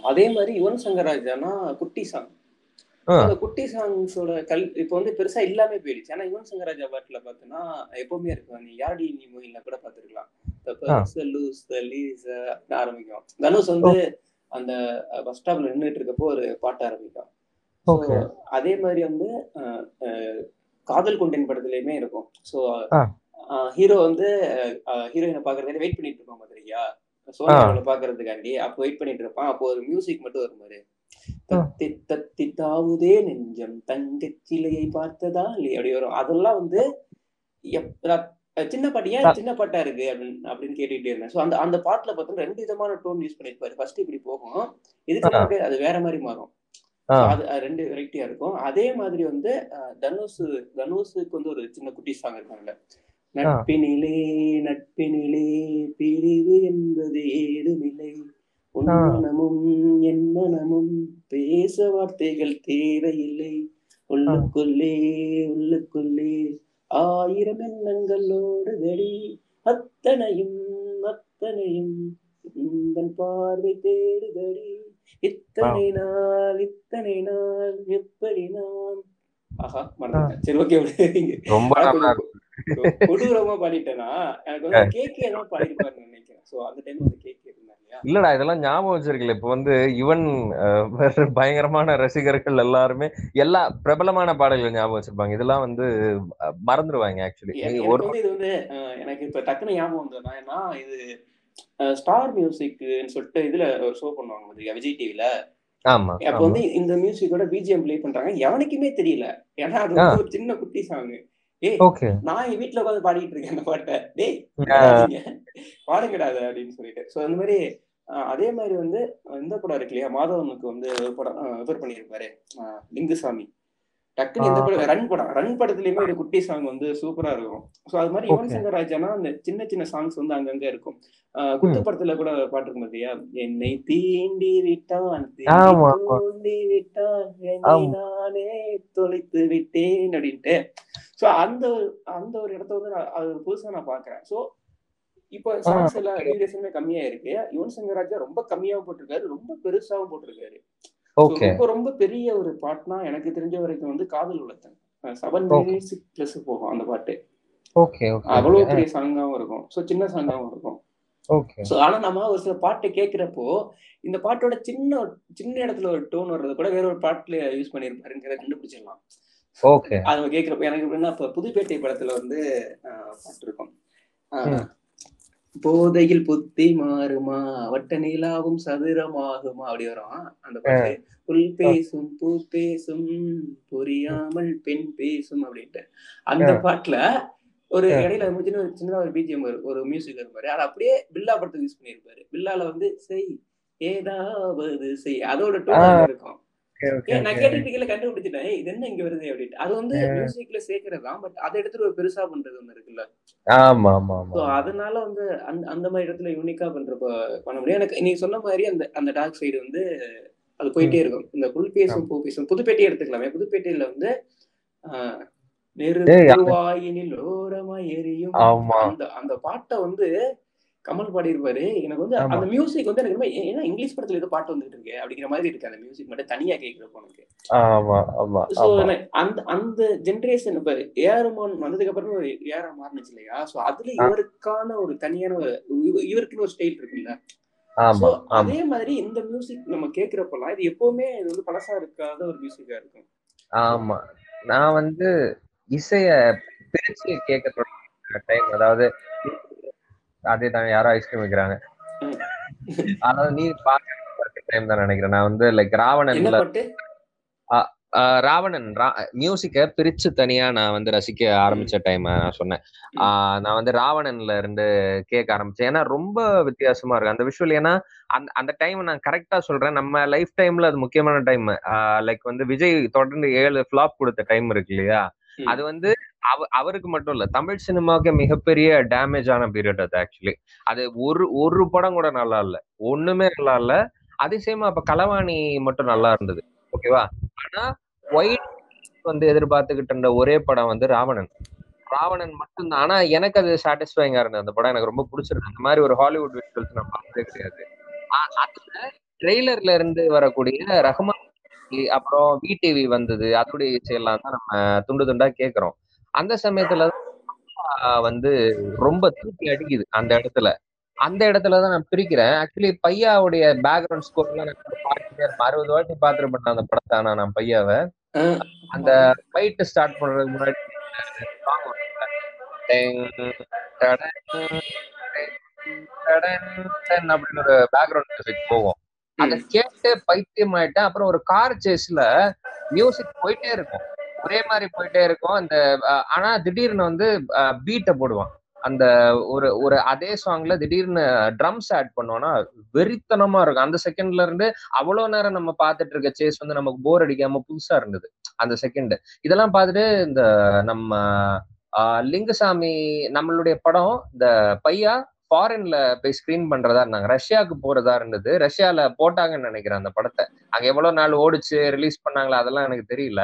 அதே மாதிரி யுவன் சங்கர் ராஜானா குட்டி சாங். அந்த குட்டி சாங்ஸோட கல் இப்போ வந்து பெருசா இல்லாம போயிடுச்சு. ஆனா யுவன் சங்கர் ராஜா பாட்டுல பார்த்தோன்னா எப்பவுமே இருக்கும். நீ யாரடி நீ மொயில கூட பார்த்துருக்கலாம் ஆரம்பிக்கும். தனுஷ் வந்து அந்த பஸ் ஸ்டாப்ல நின்றுட்டு இருக்கப்போ ஒரு பாட்டு ஆரம்பிக்கும். அதே மாதிரி வந்து காதல் கொண்டேன் படத்துலயுமே இருக்கும். ஸோ ஆ. ஹீரோ வந்து ஹீரோயினை பாக்குறதுக்கு வெயிட் பண்ணிட்டு இருப்பான் பாத்திரியா சோனியாவில் பாக்குறதுக்காண்டி. அப்போ வெயிட் பண்ணிட்டு இருப்பான். அப்போ ஒரு மியூசிக் மட்டும் வரும் பாரு. தத்தி தத்தி தாவுதே நெஞ்சம் தங்கச் சிலையை பார்த்ததா இல்லையா அப்படி வரும் அதெல்லாம் வந்து சின்ன பாட்டு ஏன் சின்ன பாட்டா இருக்கு அப்படின்னு அப்படின்னு கேட்டுக்கிட்டே இருந்தேன். ஸோ அந்த அந்த பாட்டுல பார்த்தோம்னா ரெண்டு விதமான டோன் யூஸ் பண்ணிருப்பாரு ஃபர்ஸ்ட் இப்படி போகும். இதுக்கு அது வேற மாதிரி மாறும். அது ரெண்டு வெரைட்டியா இருக்கும். அதே மாதிரி வந்து தனுஷ் தனுஷுக்கு வந்து ஒரு சின்ன குட்டி சாங் இருக்காங்கல்ல. நட்பினிலே நட்பினிலே பிரிவு என்பது ஏதுமில்லை. உன் ஆ. மனமும் என் மனமும் பேச வார்த்தைகள் தேவையில்லை. உள்ளுக்குள்ளே உள்ளுக்குள்ளே ஆயிரம் எண்ணங்களோடு வெடி அத்தனையும் அத்தனையும் உந்தன் பார்வை தேடுதடி. இத்தனை நாள் இத்தனை நாள் எப்படி நான்? ஆஹா மறந்துட்டேன். சரி ஓகே ரொம்ப கொடூரமா பாடிட்டேனா? எனக்கு வந்து கேக்கே தான் பாடிருப்பாருன்னு நினைக்கிறேன். சோ அந்த டைம் வந்து கேக்கே இருந்தா இல்லையா இல்லடா இதெல்லாம் ஞாபகம் வச்சிருக்கல. இப்ப வந்து அஹ், பயங்கரமான ரசிகர்கள் எல்லாருமே எல்லா பிரபலமான பாடல்கள் ஞாபகம் வச்சிருப்பாங்க. இதெல்லாம் வந்து மறந்துடுவாங்க ஆக்சுவலி ஒரு இது வந்து எனக்கு இப்ப டக்குனு ஞாபகம் வந்ததுன்னா ஏன்னா இது ஸ்டார் மியூசிக்னு சொல்லிட்டு இதுல ஒரு ஷோ பண்ணுவாங்க பாத்தியா, விஜய் டிவில ஆமா அப்ப. வந்து இந்த மியூசிக்கோட பிஜிஎம் ப்ளே பண்றாங்க. எவனுக்குமே தெரியல. ஏன்னா அது வந்து ஒரு சின்ன குட்டி சாங் ஏய் நான் என் வீட்டுல உட்காந்து பாடிட்டு இருக்கேன் அந்த பாட்டை. டேய். பாடுங்கடா அதை அப்படின்னு சொல்லிட்டு. சோ அந்த மாதிரி அதே மாதிரி வந்து இந்த படம் இருக்கு இல்லையா? மாதவனுக்கு வந்து ஒரு படம் ரெஃபர் பண்ணியிருப்பாரு. லிங்குசாமி. டக்குனு இந்த படம் ரன் படம். ரன் படத்துலயுமே ஒரு குட்டி சாங் வந்து சூப்பரா இருக்கும். சோ அது மாதிரி யுவன். சங்கர் ராஜானா அந்த சின்ன சின்ன சாங்ஸ் வந்து அங்கங்க இருக்கும். அஹ், குத்து படத்துல கூட பாட்டு இருக்கும் பாத்தியா? என்னை தீண்டி விட்டான் தீண்டி விட்டான். நானே தொலைத்து விட்டேன் அப்படின்ட்டு. சோ அந்த ஒரு- அந்த ஒரு இடத்த வந்து நான் அது புதுசா நான் பாக்குறேன். சோ இப்போ சாங்ஸ் எல்லாம் டியூரேஷனுமே கம்மியா இருக்கு. யுவன் சங்கர் ராஜா ரொம்ப கம்மியாவும் போட்டிருக்காரு. ரொம்ப பெருசாவும் போட்டிருக்காரு. ரொம்ப ரொம்ப பெரிய ஒரு பாட்டுனா எனக்கு தெரிஞ்ச வரைக்கும் வந்து காதல் உள்ளத்தன் செவன். மினிட்ஸ் பிளஸ் போகும் அந்த பாட்டு. அவ்வளவு பெரிய சாங்காவும் இருக்கும். சோ சின்ன சாங்காவும் இருக்கும். ஆனா நம்ம ஒரு சில பாட்டு கேக்குறப்போ இந்த பாட்டோட சின்ன சின்ன இடத்துல ஒரு டோன் வர்றது கூட வேற ஒரு பாட்டுல யூஸ் பண்ணிருப்பாருங்கிறத கண்டுபிடிச்சிடலாம். ஓகே. அது நம்ம கேக்குறப்ப எனக்கு எப்படின்னா இப்ப புதுப்பேட்டை படத்துல வந்து ஆஹ், பாட்டு இருக்கும் ஆஹ், ம். போதையில் புத்தி மாறுமா வட்ட நிலாவும் சதுரமாகுமா அப்படி வரும். அந்த பாட்டு புல் பேசும் பூ பேசும் புரியாமல் பெண் பேசும் அப்படின்ட்டு. அந்த பாட்டுல ஒரு. இடையில முடிச்சுன்னு ஒரு சின்னதா ஒரு பிஜிஎம் ஒரு மியூசிக் இருப்பாரு அதை அப்படியே பில்லா படத்துக்கு யூஸ் பண்ணிருப்பாரு. பில்லால வந்து செய் ஏதாவது செய். அதோட டோன் இருக்கும். நான் கேட்டுட்டு கண்டுபிடிச்சிட்டேன். இது என்ன இங்க வருது அப்படின்ட்டு. அது வந்து மியூசிக்ல சேர்க்கறது தான் பட் அதை எடுத்துட்டு ஒரு பெருசா பண்றது ஒண்ணு இருக்குல்ல. ஆமா ஆமா அதனால வந்து அந்த அந்த மாதிரி இடத்துல யூனிக்கா பண்றப்ப பண்ண முடியும். எனக்கு நீ சொன்ன மாதிரி அந்த அந்த டார்க் சைடு வந்து அது போயிட்டே இருக்கும். இந்த புல் பேசும் பூ பேசும் புதுப்பேட்டையை எடுத்துக்கலாமே. புதுப்பேட்டையில வந்து ஆஹ், டேய், நெருப்பு வாயினில் ஓரமா எரியும். அந்த அந்த பாட்டை வந்து கமல் பாடியிருப்பாரு. எனக்கு வந்து. அந்த மியூசிக் வந்து எனக்கு ரொம்ப ஏன்னா இங்கிலீஷ் படத்துல ஏதோ பாட்டு வந்துட்டு இருக்கு. அப்படிங்கிற மாதிரி இருக்கு அந்த மியூசிக் மட்டும் தனியா கேட்கிறப்போ ஆமா ஆமா ஆமா. அந்த அந்த ஜென்ரேஷன் இப்ப ஏஆர்மான் வந்ததுக்கு அப்புறம் ஒரு ஏஆர் மாறுனுச்சு இல்லையா? ஸோ அதுல இவருக்கான ஒரு தனியான இவருக்குன்னு ஒரு ஸ்டைல் இருக்குல்ல? அதே மாதிரி இந்த மியூசிக் நம்ம கேட்கிறப்பெல்லாம் இது எப்பவுமே இது வந்து பழசா இருக்காத ஒரு மியூசிக்கா இருக்கும். ஆமா. நான் வந்து இசைய பிரிச்சு கேட்க டைம் அதாவது அதே தான் யாரோ ஐஸ்கிரீம் வைக்கிறாங்க. அதாவது நீ பார்க்க டைம் தான் நினைக்கிறேன். நான் வந்து லைக் ராவணன்ல ராவணன் மியூசிக்க பிரிச்சு தனியா நான் வந்து ரசிக்க ஆரம்பிச்ச டைம் நான் சொன்னேன். நான் வந்து ராவணன்ல இருந்து கேட்க ஆரம்பிச்சேன். ஏன்னா ரொம்ப வித்தியாசமா இருக்கு. அந்த விஷுவல் ஏன்னா அந்த அந்த டைம் நான் கரெக்டா சொல்றேன். நம்ம லைஃப் டைம்ல அது முக்கியமான டைம் லைக் வந்து விஜய் தொடர்ந்து ஏழு ஃபிளாப் கொடுத்த டைம் இருக்கு இல்லையா. அது வந்து அவ அவருக்கு மட்டும் இல்ல தமிழ் சினிமாவுக்கு மிகப்பெரிய டேமேஜ் ஆன பீரியட் அது ஆக்சுவலி அது ஒரு ஒரு படம் கூட நல்லா இல்ல. ஒண்ணுமே நல்லா இல்ல. அதிசயமா அப்ப களவாணி மட்டும் நல்லா இருந்தது ஓகேவா ஆனா ஒயிட் வந்து எதிர்பார்த்துக்கிட்டு இருந்த ஒரே படம் வந்து ராவணன். ராவணன் மட்டும்தான். ஆனா எனக்கு அது சாட்டிஸ்ஃபைங்கா இருந்தது அந்த படம் எனக்கு ரொம்ப பிடிச்சிருக்கு அந்த மாதிரி ஒரு ஹாலிவுட் விஷுவல்ஸ் நான் பார்த்ததே கிடையாது. அதுல ட்ரெய்லர்ல இருந்து வரக்கூடிய ரஹ்மான் அப்புறம் விடிவி வந்தது அதோடைய இசையெல்லாம் தான் நம்ம துண்டு துண்டா கேக்குறோம். அந்த சமயத்துல வந்து ரொம்ப திருப்பி அடிக்குது அந்த இடத்துல. அந்த இடத்துல தான் நான் பிரிக்கிறேன். ஆக்சுவலி பையாவுடைய பேக்ரவுண்ட் ஸ்கோர்லாம் நான் பார்த்துட்டே இருப்பேன். அறுபது வாட்டி பார்த்துருப்பேன் அந்த படத்தை ஆனா நான் பையாவை. அந்த ஃபைட் ஸ்டார்ட் பண்றதுக்கு முன்னாடி அப்படின்னு ஒரு பேக்ரவுண்ட் மியூசிக் போகும். அதை கேட்டு பைத்தியம் ஆயிட்டேன் அப்புறம் ஒரு கார் சேஸ்ல மியூசிக் போயிட்டே இருக்கும். ஒரே மாதிரி போயிட்டே இருக்கும். அந்த ஆனா திடீர்னு வந்து பீட்டை போடுவான் அந்த ஒரு ஒரு அதே சாங்ல திடீர்னு ட்ரம்ஸ் ஆட் பண்ணோம்னா வெறித்தனமா இருக்கும். அந்த செகண்ட்ல இருந்து அவ்வளவு நேரம் நம்ம பார்த்துட்டு இருக்க சேஸ் வந்து நமக்கு போர் அடிக்காம புதுசா இருந்தது. அந்த செகண்ட் இதெல்லாம் பார்த்துட்டு இந்த நம்ம லிங்கசாமி லிங்குசாமி நம்மளுடைய படம் இந்த பையா ஃபாரின்ல போய் ஸ்கிரீன் பண்றதா இருந்தாங்க. ரஷ்யாவுக்கு போறதா இருந்தது. ரஷ்யால போட்டாங்கன்னு நினைக்கிறேன் அந்த படத்தை. அங்க எவ்வளவு நாள் ஓடிச்சு ரிலீஸ் பண்ணாங்களா அதெல்லாம் எனக்கு தெரியல.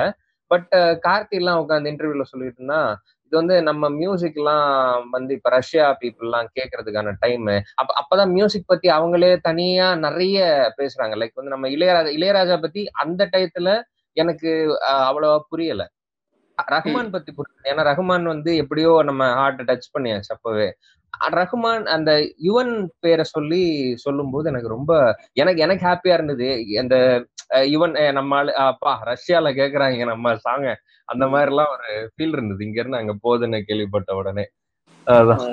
பட் கார்த்தி uh, எல்லாம் உட்காந்து இன்டர்வியூல சொல்லிட்டு இருந்தா இது வந்து நம்ம மியூசிக் எல்லாம் வந்து இப்ப ரஷ்யா பீப்புள் எல்லாம் கேட்கறதுக்கான டைம் அப்ப அப்பதான் மியூசிக் பத்தி அவங்களே தனியா நிறைய பேசுறாங்க. லைக் வந்து நம்ம இளையராஜா இளையராஜா பத்தி அந்த டயத்துல எனக்கு அவ்வளவா புரியல. ரஹ்மான் பத்தி ஏன்னா ரஹ்மான் வந்து எப்படியோ நம்ம ஹார்ட் டச் பண்ணியாச்சு அப்பவே. ரஹ்மான் அந்த யுவன் பேரை சொல்லி சொல்லும்போது எனக்கு ரொம்ப எனக்கு எனக்கு ஹாப்பியா இருந்தது. அந்த யுவன் நம்ம அப்பா ரஷ்யால கேக்குறாங்க நம்ம சாங்க அந்த மாதிரி எல்லாம் ஒரு ஃபீல் இருந்தது. இங்க இருந்து அங்க போகுதுன்னு கேள்விப்பட்ட உடனே. அதான்.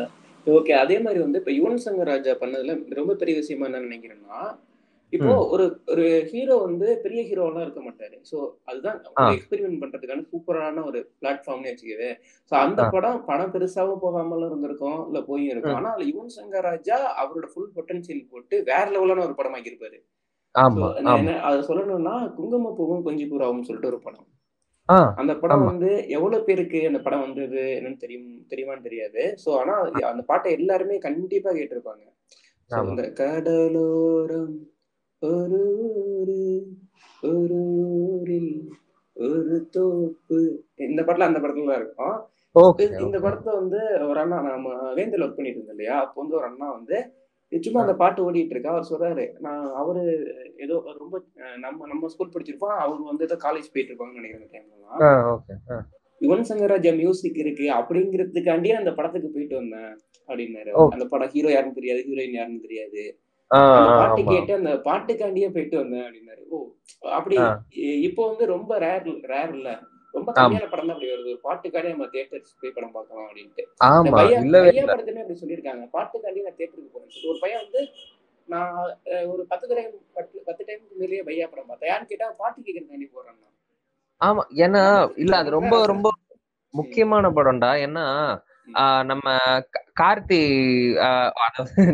ஓகே. அதே மாதிரி வந்து இப்ப யுவன் சங்கர் ராஜா பண்ணதுல ரொம்ப பெரிய விஷயமா என்ன நினைக்கிறேன்னா இப்போ. ஒரு ஒரு ஹீரோ வந்து பெரிய ஹீரோலாம் இருக்க மாட்டாரு சோ அதுதான். எக்ஸ்பெரிமெண்ட் பண்றதுக்கான சூப்பரான ஒரு பிளாட்ஃபார்ம்னு வச்சுக்கவே சோ அந்த. படம் படம் பெருசாவும் போகாமலும் இருந்திருக்கும் இல்ல போயும் இருக்கும். ஆனா அதுல யுவன் சங்கர் ராஜா அவரோட ஃபுல் பொட்டன்சியல் போட்டு வேற லெவலான ஒரு படம் ஆக்கியிருப்பாரு ஆமா So, நான் ஆமா என்ன அதை சொல்லணும்னா குங்குமப்பூவும் கொஞ்சி பூராவும் சொல்லிட்டு ஒரு படம் அந்த படம். வந்து எவ்வளவு பேருக்கு அந்த படம் வந்தது என்னன்னு தெரியும் தெரியுமான்னு தெரியாது சோ ஆனா அந்த பாட்டை எல்லாருமே கண்டிப்பா கேட்டிருப்பாங்க. இந்த கடலோரம் ஒரு ஊரு ஒரு ஊரில் ஒரு தோப்பு. இந்த பாட்டுல அந்த படத்துல இருக்கும். இந்த- படத்தை வந்து ஒரு அண்ணா நம்ம வேந்தல் ஒர்க் பண்ணிட்டு இருந்தோம் இல்லையா? அப்போ வந்து ஒரு அண்ணா வந்து சும்மா அந்த பாட்டு ஓடிட்டு இருக்கா? அவர் சொல்றாரு நான் அவரு ஏதோ ரொம்ப நம்ம நம்ம ஸ்கூல் படிச்சிருப்போம் அவர் வந்து ஏதோ காலேஜ் போயிட்டு இருப்பாங்கன்னு நினைக்கிறேன் டைம்லாம் யுவன் சங்கர் ராஜா மியூசிக் இருக்கு அப்படிங்கிறதுக்காண்டியே அந்த படத்துக்கு போயிட்டு வந்தேன் அப்படின்னாரு. அந்த படம் ஹீரோ யாருன்னு தெரியாது ஹீரோயின் யாருன்னு தெரியாது. பாட்டு கேட்டு அந்த பாட்டுக்காண்டியே போயிட்டு வந்தேன் அப்படின்னாரு. ஓ அப்படி இப்போ வந்து ரொம்ப ரேர் ரேர் இல்ல. ரொம்ப கம்மியான படம் தான் அப்படி வருது. பாட்டுக்காண்டி நம்ம தியேட்டர்ஸ் போய் படம் பார்க்கலாம் அப்படின்ட்டு. இந்த ஆமா பையா இல்லவே பையா இல்ல. படத்துமே அப்படி சொல்லியிருக்காங்க. பாட்டுக்காண்டி நான் தியேட்டருக்கு போறேன் ஒரு பையன் வந்து நான் ஒரு பத்து டைம் பத்து பத்து டைமுக்கு மேலேயே பையா படம் பார்த்தேன். யான்னு கேட்டா பாட்டு கேட்கறதுக்காண்டி போறேன் நான். ஆமா ஏன்னா இல்ல அது ரொம்ப ரொம்ப முக்கியமான படம்டா. ஏன்னா நம்ம கார்த்தி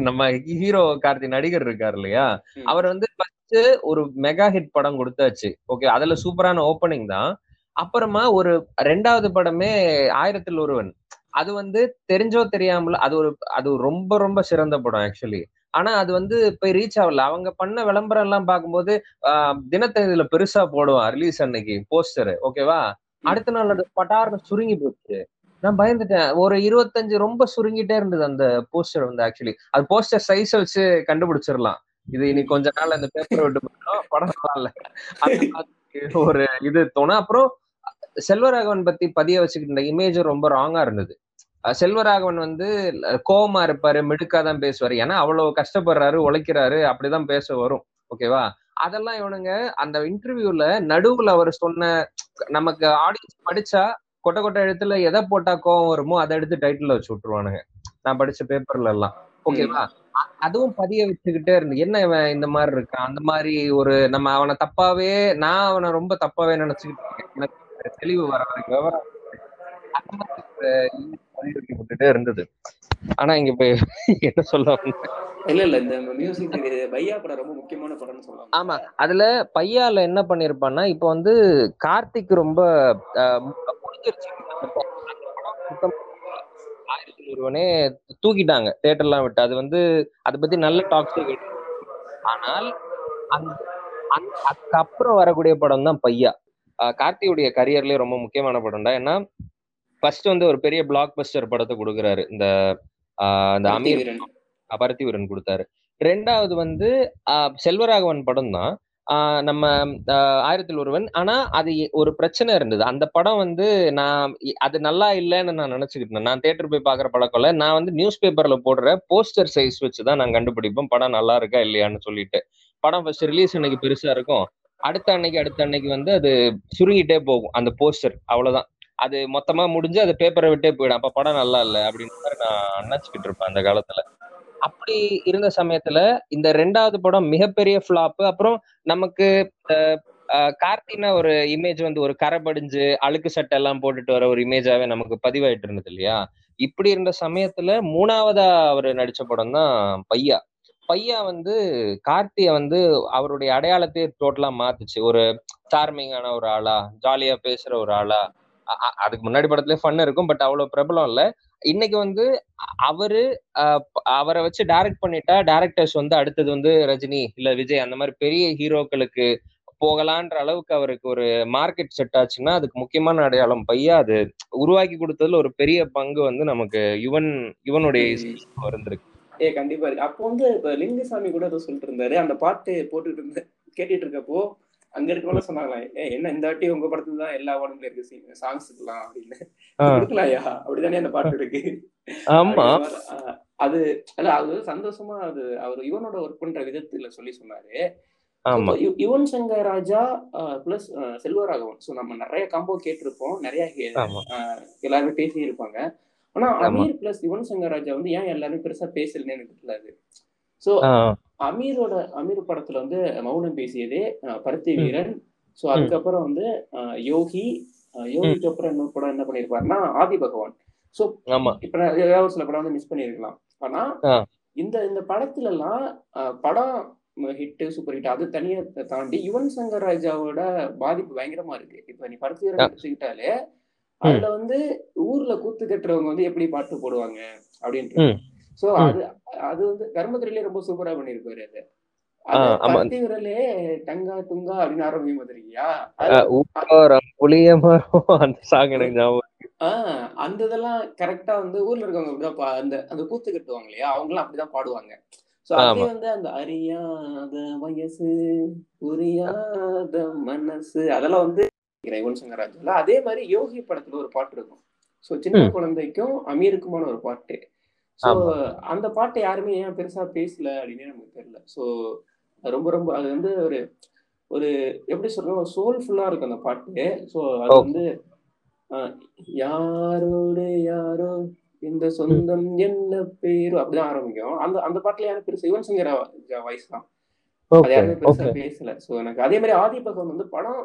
நம்ம ஹீரோ கார்த்தி நடிகர் இருக்காரு இல்லையா. அவர் வந்து ஃபர்ஸ்ட் ஒரு மெகா ஹிட் படம் கொடுத்தாச்சு. ஓகே அதுல சூப்பரான ஓப்பனிங் தான். அப்புறமா ஒரு ரெண்டாவது படமே ஆயிரத்தில் ஒருவன். அது வந்து தெரிஞ்சோ தெரியாமல அது ஒரு அது ரொம்ப ரொம்ப சிறந்த படம் ஆக்சுவலி ஆனா அது வந்து போய் ரீச் ஆகல. அவங்க பண்ண விளம்பரம் எல்லாம் பார்க்கும்போது தினத்தந்தில பெருசா போடுவான் ரிலீஸ் அன்னைக்கு போஸ்டர் ஓகேவா அடுத்த நாள் அது பட்டார்னு சுருங்கி போச்சு. நான் பயந்துட்டேன். ஒரு இருபத்தஞ்சு ரொம்ப சுருங்கிட்டே இருந்தது அந்த போஸ்டர் வந்து ஆக்சுவலி அது போஸ்டர் சைஸ் வச்சு கண்டுபிடிச்சிடலாம். இது இனி கொஞ்ச நாள் அந்த பேப்பர் விட்டு போயிடும். படம் நல்லா இல்ல. ஒரு இது தோணும். அப்புறம் செல்வராகவன் பத்தி பதிய வச்சுக்கிட்டு இருந்த இமேஜ் ரொம்ப ராங்கா இருந்தது. செல்வராகவன் வந்து கோவமா இருப்பாரு மிடுக்காதான் பேசுவாரு. ஏன்னா அவ்வளவு கஷ்டப்படுறாரு உழைக்கிறாரு அப்படிதான் பேச வரும். ஓகேவா அதெல்லாம் இவனுங்க அந்த இன்டர்வியூல நடுவுல அவர் சொன்ன நமக்கு ஆடியன்ஸ் படிச்சா கொட்ட கொட்ட எழுத்துல எதை போட்டா கோவம் வருமோ அதை எடுத்து டைட்டில் வச்சு விட்டுருவானுங்க. நான் படிச்ச பேப்பர்ல எல்லாம். ஓகேவா அதுவும் பதிய வச்சுக்கிட்டே இருந்து என்ன இவன் இந்த மாதிரி இருக்கான்? அந்த மாதிரி ஒரு நம்ம அவனை தப்பாவே நான் அவனை ரொம்ப தப்பாவே நினைச்சுக்கிட்டு இருக்கேன். எனக்கு தெளிவு வர வரைக்கும் விவரம் வைக்கப்பட்டுட்டே இருந்தது. ஆனா இங்க போய் என்ன சொல்ல? இல்ல இல்ல இந்த மியூசிக் பையா படம் ரொம்ப முக்கியமான படம்னு சொல்லுவாங்க. ஆமா. அதுல பையால என்ன பண்ணிருப்பான்னா இப்ப வந்து கார்த்திக் ரொம்ப ஆயிரத்தி ஒருவனே தூக்கிட்டாங்க. தேட்டர்லாம் விட்டு. அது வந்து அதை பத்தி நல்ல டாக்ஸ் ஆனால் அந்த அதுக்கப்புறம் வரக்கூடிய படம் தான் பையா. கார்த்தியுடைய கரியர்லயே ரொம்ப முக்கியமான படம் தான் ஏன்னா ஃபர்ஸ்ட் வந்து ஒரு பெரிய பிளாக் பஸ்டர் படத்தை கொடுக்குறாரு. இந்த இந்த பருத்தி அமீர் வீரன். கொடுத்தாரு. ரெண்டாவது வந்து செல்வராகவன் படம் தான் நம்ம ஆஹ் ஆயிரத்தில் ஒருவன். ஆனா அது ஒரு பிரச்சனை இருந்தது. அந்த படம் வந்து நான் அது நல்லா இல்லைன்னு நான் நினைச்சுக்கிட்டு இருந்தேன் நான் தேட்டர் போய் பாக்குற பழக்கம் நான் வந்து நியூஸ் பேப்பர்ல போடுற போஸ்டர் சைஸ் வச்சு தான் நான் கண்டுபிடிப்பேன். படம் நல்லா இருக்கா இல்லையான்னு சொல்லிட்டு. படம் ஃபர்ஸ்ட் ரிலீஸ் அன்னைக்கு பெருசா இருக்கும். அடுத்த அன்னைக்கு அடுத்த அன்னைக்கு வந்து அது சுருங்கிட்டே போகும் அந்த போஸ்டர் அவ்வளவுதான். அது மொத்தமா முடிஞ்சு அது பேப்பரை விட்டே போயிடும். அப்ப படம் நல்லா இல்ல அப்படின்னு மாதிரி நான் நினைச்சுக்கிட்டு இருப்பேன் அந்த காலத்துல. அப்படி இருந்த சமயத்துல இந்த ரெண்டாவது படம் மிகப்பெரிய ஃபிளாப் அப்புறம் நமக்கு அஹ், கார்த்தினா ஒரு இமேஜ் வந்து ஒரு கரை படிஞ்சு அழுக்கு சட்டை எல்லாம் போட்டுட்டு வர ஒரு இமேஜாவே நமக்கு பதிவாயிட்டு இருந்தது இல்லையா? இப்படி இருந்த சமயத்துல மூணாவதா அவர் நடிச்ச படம் தான் பையா. பையா வந்து கார்த்திய வந்து அவருடைய அடையாளத்தையே டோட்டலா மாத்துச்சு. ஒரு சார்மிங்கான ஒரு ஆளா ஜாலியா பேசுற ஒரு ஆளா. அதுக்கு முன்னாடி படத்துல ஃபன் இருக்கும் பட் அவ்வளவு பிரபலம் இல்ல. இன்னைக்கு வந்து அவரு அவரை வச்சு டைரக்ட் பண்ணிட்டா டேரக்டர்ஸ் வந்து அடுத்தது வந்து ரஜினி இல்ல விஜய் அந்த மாதிரி பெரிய ஹீரோக்களுக்கு போகலான்ற அளவுக்கு அவருக்கு ஒரு மார்க்கெட் செட் ஆச்சுன்னா அதுக்கு முக்கியமான அடையாளம் பையா அது உருவாக்கி கொடுத்ததுல ஒரு பெரிய பங்கு வந்து நமக்கு யுவன் யுவனுடைய இருந்திருக்கு ஏ கண்டிப்பா இருக்கு. அப்போ வந்து இப்ப லிங்குசாமி கூட ஏதோ சொல்லிட்டு இருந்தாரு. அந்த பாட்டு போட்டுட்டு இருந்த கேட்டுட்டு இருக்கப்போ அங்க இருக்கவங்க சொன்னாங்களா ஏ என்ன இந்த வாட்டி உங்க படத்துல தான் எல்லா படத்துல இருக்கு? சாங்ஸ் இருக்கலாம் அப்படின்னு. கொடுக்கலாயா அப்படிதானே அந்த பாட்டு இருக்கு? ஆமா. அது அல்ல அது சந்தோஷமா அது அவர் யுவனோட ஒர்க் பண்ற விதத்துல சொல்லி சொன்னாரு. யுவன் சங்கர் ராஜா பிளஸ் செல்வராகவன். ஸோ நம்ம நிறைய காம்போ கேட்டிருப்போம் நிறைய எல்லாருமே பேசி இருப்பாங்க ஆனா. அமீர் பிளஸ் யுவன் சங்கர் ராஜா வந்து ஏன் எல்லாரும் பெருசா பேசலன்னு எனக்கு தெரியல அது ஸோ அமீரோட அமீர் படத்துல வந்து மௌனம் பேசியதே பருத்தி. வீரன். ஸோ அதுக்கப்புறம் வந்து யோகி யோகிக்கு அப்புறம் இன்னொரு படம் என்ன பண்ணிருப்பாருன்னா ஆதி பகவான். ஸோ இப்ப ஏதாவது சில படம் வந்து மிஸ் பண்ணிருக்கலாம் ஆனா. இந்த இந்த படத்துல எல்லாம் படம் ஹிட் சூப்பர் ஹிட் அது தனியா தாண்டி யுவன் சங்கர் ராஜாவோட பாதிப்பு பயங்கரமா இருக்கு. இப்ப நீ படத்து வீரன் எடுத்துக்கிட்டாலே அதுல வந்து ஊர்ல கூத்து கட்டுறவங்க வந்து எப்படி பாட்டு போடுவாங்க? அப்படின்ட்டு. சோ. அது அது வந்து கர்மத்திலே ரொம்ப சூப்பரா பண்ணிருப்பாரு அது. அந்த இதெல்லாம் கரெக்டா வந்து ஊர்ல இருக்கவங்க அப்படிதான் அந்த அந்த கூத்து கட்டுவாங்க இல்லையா? அவங்க எல்லாம் அப்படிதான் பாடுவாங்க. சோ அதே. வந்து அந்த அறியாத வயசு புரியாத மனசு அதெல்லாம் வந்து யுவன் சங்கர் ராஜால அதே மாதிரி யோகி படத்துல ஒரு பாட்டு இருக்கும். சோ சின்ன. குழந்தைக்கும் அமீருக்குமான ஒரு பாட்டு. சோ. அந்த பாட்டை யாருமே ஏன் பெருசா பேசல அப்படின்னு நமக்கு தெரியல. சோ ரொம்ப ரொம்ப அது வந்து ஒரு ஒரு எப்படி சொல்றோம் சோல்ஃபுல்லா இருக்கும் அந்த பாட்டு. சோ அது Okay. வந்து யாரோடு யாரோ இந்த சொந்தம் என்ன பேரு அப்படிதான் ஆரம்பிக்கும். அந்த அந்த பாட்டுல யாரும் பெருசா யுவன் சங்கர் வாய்ஸ் தான். அது யாருமே பெருசா பேசல. சோ எனக்கு அதே மாதிரி ஆதி பகவான் வந்து படம்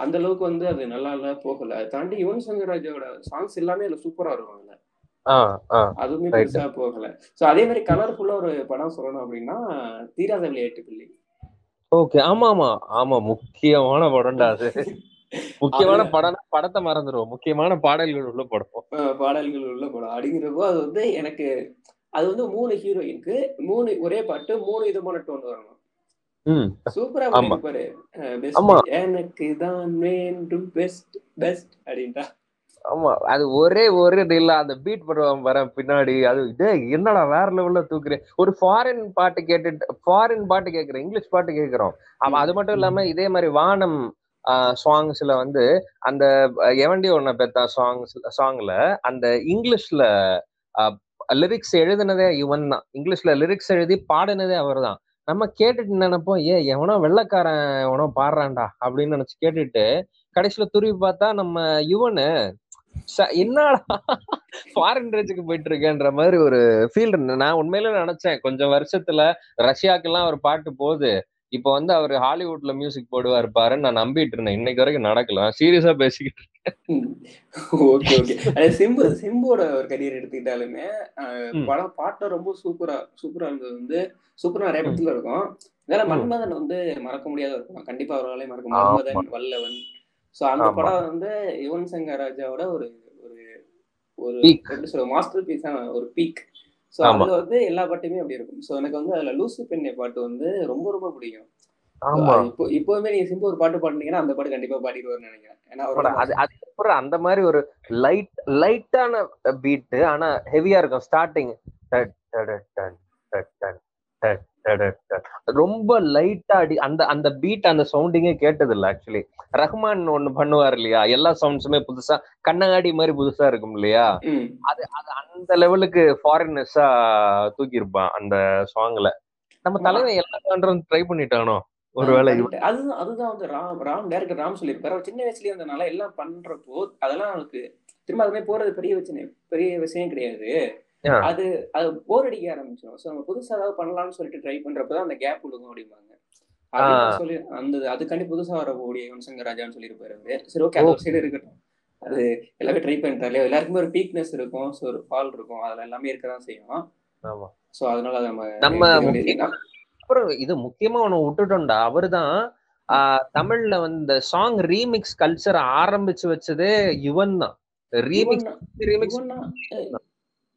அந்த அளவுக்கு வந்து அது நல்லா இல்ல போகல. அதை தாண்டி யுவன் சங்கர் ராஜாவோட சாங்ஸ் எல்லாமே அதுல சூப்பரா இருக்கும் அதுல அதுவுமே. பெருசா போகல. சோ அதே மாதிரி கலர்ஃபுல்லா ஒரு படம் சொல்லணும் அப்படின்னா தீராத விளையாட்டு பிள்ளை. ஓகே ஆமா ஆமா. ஆமா முக்கியமான படம்டா அது. முக்கியமான படம் படத்தை மறந்துடுவோம் முக்கியமான பாடல்கள் உள்ள படம். பாடல்கள் உள்ள படம். அப்படிங்கிறப்போ அது வந்து எனக்கு அது வந்து மூணு ஹீரோயினுக்கு மூணு ஒரே பாட்டு மூணு விதமான டோன் வரணும். சூப்பரா. பண்ணிருப்பாரு எனக்கு தான் வேண்டும் பெஸ்ட் பெஸ்ட் அப்படின்ட்டா ஆமா அது ஒரே ஒரு இல்ல அந்த பீட் பண்ணுவான் வர பின்னாடி அது டேய் என்னடா வேற லெவல்ல தூக்குறேன் ஒரு ஃபாரின் பாட்டு கேட்டுட்டு ஃபாரின் பாட்டு கேக்குறேன் இங்கிலீஷ் பாட்டு கேக்குறோம். அவன் அது மட்டும் இல்லாம இதே மாதிரி வானம் சாங்ஸ்ல வந்து அந்த எவண்டி ஒன்ன பெத்தா சாங்ஸ் சாங்ல அந்த இங்கிலீஷ்ல லிரிக்ஸ் எழுதுனதே இவன் தான். இங்கிலீஷ்ல லிரிக்ஸ் எழுதி பாடினதே அவர்தான் நம்ம கேட்டுட்டு நினைப்போம் ஏ எவனோ வெள்ளைக்காரன் எவனோ பாடுறான்டா அப்படின்னு நினைச்சு கேட்டுட்டு கடைசியில துருவி பார்த்தா நம்ம யுவனு என்னடா? ஃபாரின் ரேஞ்சுக்கு போயிட்டு இருக்கேன்ற மாதிரி ஒரு ஃபீல் நான் உண்மையில நினைச்சேன் கொஞ்சம் வருஷத்துல ரஷ்யாக்கெல்லாம் ஒரு பாட்டு போகுது. இப்போ வந்து அவர் ஹாலிவுட்ல மியூசிக் போடுவார் பாருன்னு நான் நம்பிட்டு இருந்தேன். இன்னைக்கு வரைக்கும் நடக்கல. சீரியஸா பேசிக்கிட்டு ஓகே ஓகே. அது சிம்பு சிம்புவோட ஒரு கரியர் எடுத்துக்கிட்டாலுமே. படம் பாட்டம் ரொம்ப சூப்பரா சூப்பரா இருந்தது வந்து சூப்பரா நிறைய படத்துல இருக்கும். வேற ம். மன்மதன் வந்து மறக்க முடியாத இருக்கும் கண்டிப்பா அவராலே மறக்க. மன்மதன் வல்லவன் சோ அந்த. படம் வந்து யுவன் சங்கர் ராஜாவோட ஒரு ஒரு ஒரு. எப்படி சொல்ற மாஸ்டர் பீஸான ஒரு பீக் சோ. அதுல வந்து எல்லா பாட்டுமே அப்படி இருக்கும் சோ எனக்கு வந்து அதுல லூசு பெண்ணை பாட்டு வந்து ரொம்ப ரொம்ப பிடிக்கும் இப்போ இப்போவுமே நீங்க சிம்பு ஒரு பாட்டு பாடுனீங்கன்னா அந்த பாட்டு கண்டிப்பா பாடிடுவார்னு நினைக்கிறேன் ஏன்னா அது அது அப்புறம் அந்த மாதிரி ஒரு லைட் லைட்டான பீட் ஆனா ஹெவியா இருக்கும் ஸ்டார்டிங் ரொம்ப லைட்டா அடி அந்த அந்த பீட் அந்த சவுண்டிங்கே கேட்டது இல்ல ஆக்சுவலி ரஹ்மான் ஒண்ணு பண்ணுவார் இல்லையா? எல்லா சவுண்ட்ஸுமே புதுசா கண்ணாடி மாதிரி புதுசா இருக்கும் இல்லையா? அது அது அந்த லெவலுக்கு ஃபாரினர்ஸா தூக்கி இருப்பான் அந்த சாங்ல நம்ம தலைவன் எல்லா பண்றோம் ட்ரை பண்ணிட்டானோ? ஒருவேளை அதுதான் அதுதான் வந்து ராம் ராம் டேரக்டர் ராம் சொல்லியிருப்பாரு அவர் சின்ன வயசுலயே இருந்தனால எல்லாம் பண்றப்போ அதெல்லாம் அவனுக்கு திரும்ப அதுமே போறது பெரிய வச்சு பெரிய விஷயம் கிடையாது. அது அது போர் அடிக்க ஆரம்பிச்சிடும் ஸோ நம்ம புதுசா ஏதாவது பண்ணலாம்னு சொல்லிட்டு ட்ரை பண்றப்பதான் அந்த கேப் விடுங்க அப்படிம்பாங்க. சொல்லி அந்த அதுக்காண்டி புதுசா வரக்கூடிய யுவன் சங்கர் ராஜான்னு சொல்லியிருப்பாரு அவரு. சரி ஓகே அது ஒரு சைடு இருக்கட்டும். அது எல்லாமே ட்ரை பண்ணிட்டாலே எல்லாருக்குமே ஒரு வீக்னஸ் இருக்கும். ஸோ ஒரு ஃபால் இருக்கும். அதுல எல்லாமே இருக்கதான் செய்யும். ஆமா. ஸோ அதனால அதை நம்ம நம்ம. அப்புறம் இது முக்கியமா ஒண்ணு விட்டுட்டோம்டா. அவர்தான் ஆஹ் தமிழ்ல வந்து சாங் ரீமிக்ஸ் கல்ச்சர் ஆரம்பிச்சு வச்சதே யுவன் தான். ரீமிக்ஸ் ரீமிக்ஸ்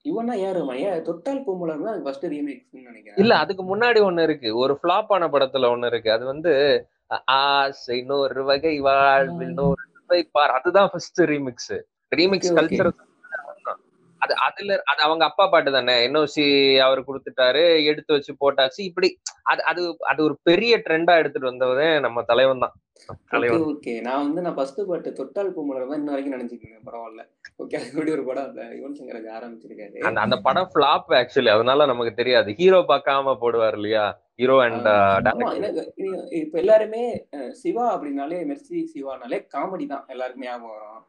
இவன்னா யாருமா ஏன் தொட்டால் பூமுலர் தான் ஃபர்ஸ்ட் ரீமேக்ஸ் நினைக்கிறேன். இல்ல அதுக்கு முன்னாடி ஒண்ணு இருக்கு. ஒரு ஃபிளாப் ஆன படத்துல ஒண்ணு இருக்கு. அது வந்து ஆசை நூறு வகை வாழ்வில் நூறு பார். அதுதான் ஃபர்ஸ்ட் ரீமிக்ஸ் ரீமிக்ஸ். கல்ச்சர் அது அதுல அது அவங்க அப்பா பாட்டு தானே? என்ஓசி அவர் கொடுத்துட்டாரு எடுத்து வச்சு போட்டாச்சு. இப்படி அது அது அது ஒரு பெரிய ட்ரெண்டா எடுத்துட்டு வந்தவதே நம்ம தலைவன் தான். ஓகே தலைவன். ஓகே நான் வந்து நான் ஃபர்ஸ்ட் பாட்டு தொட்டால் பூமுலர் தான் இன்ன வரைக்கும் நினைச்சிட்டு இருக்கேன். பரவாயில்ல. அதுபடி ஒரு படம் அந்த யுவன் சங்கர் ஆரம்பிச்சிருக்காரு. அந்த அந்த படம் ஃபிளாப் ஆக்சுவலி அதனால நமக்கு தெரியாது. ஹீரோ பார்க்காம போடுவார் இல்லையா? ஹீரோ அண்ட் இ- இப்ப எல்லாருமே சிவா அப்படின்னாலே மெர்சி சிவானாலே காமெடி தான். எல்லாருக்குமே ஞாபகம் வரும்.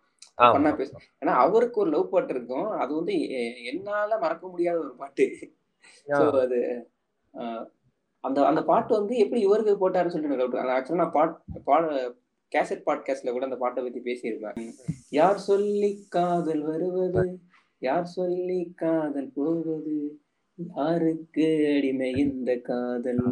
பண்ணா பேச ஏன்னா அவருக்கு ஒரு லவ் பாட்டு இருக்கும். அது வந்து என்னால மறக்க முடியாத ஒரு பாட்டு. அது அந்த அந்த பாட்டு வந்து எப்படி இவருக்கு போட்டாருன்னு சொல்லிட்டு. ஆக்சுவலா நான் பாட் பாட கேசட் பாட்காஸ்ட்ல கூட அந்த பாட்டை பத்தி பேசியிருப்பேன். யார் சொல்லி காதல் வருவது? யார் சொல்லி காதல் போவது? யாருக்கு அடிமை இந்த காதல்?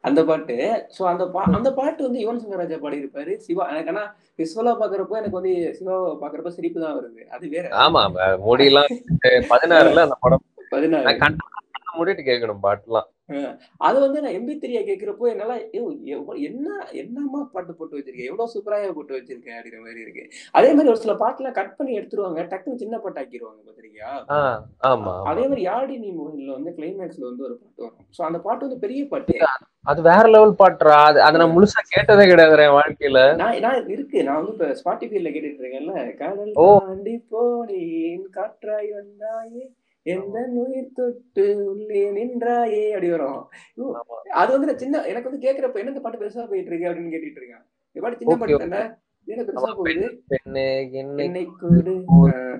அந்த பாட்டு. சோ அந்த பா அந்த பாட்டு வந்து யுவன் சங்கர் ராஜா பாடியிருப்பாரு. சிவா எனக்கு ஆனா விஸ்வலா பாக்குறப்போ எனக்கு வந்து சிவாவை பாக்குறப்ப சிரிப்பு தான் வருது. அது வேற. ஆமா முடியெல்லாம் பதினாறுல அந்த படம். பதினாறு. மூடிட்டு கேட்கணும் பாட்டுலாம். அது வந்து நான் எம்பி த்ரீயா கேக்குறப்போ என்னால என்ன என்னமா பாட்டு போட்டு வச்சிருக்கேன் எவ்வளவு சூப்பராக போட்டு வச்சிருக்கேன் அப்படிங்கிற மாதிரி இருக்கு. அதே மாதிரி ஒரு சில பாட்டுலாம் கட் பண்ணி எடுத்துருவாங்க. டக்குன்னு சின்ன பாட்டு ஆக்கிடுவாங்க ஆமா. அதே மாதிரி யாடி நீ மோகின்ல வந்து கிளைமேக்ஸ்ல வந்து ஒரு பாட்டு வரும். சோ அந்த பாட்டு வந்து பெரிய பாட்டு. அது வேற லெவல் பாட்டுறா அது அதை நான் முழுசா கேட்டதே கிடையாது என் வாழ்க்கையில. நான் நான் இருக்கு. நான் வந்து இப்ப ஸ்பாட்டிஃபைல கேட்டுட்டு இருக்கேன்ல. காதல். தாண்டி போனேன் காற்றாய் வந்தாயே எந்த உயிர் தொட்டு உள்ளே நின்றாயே? அப்படி வரும். அது வந்து நான் சின்ன எனக்கு வந்து கேக்குறப்ப என்ன பாட்டு பெருசா போயிட்டு இருக்கு அப்படின்னு கேட்டுட்டு இருக்கேன். இந்த பாட்டு சின்ன பாட்டு தானே? இது என்ன பெருசா ஆமா, போகுது? பெண்ணே என்னை என்னை கூடு. அஹ்,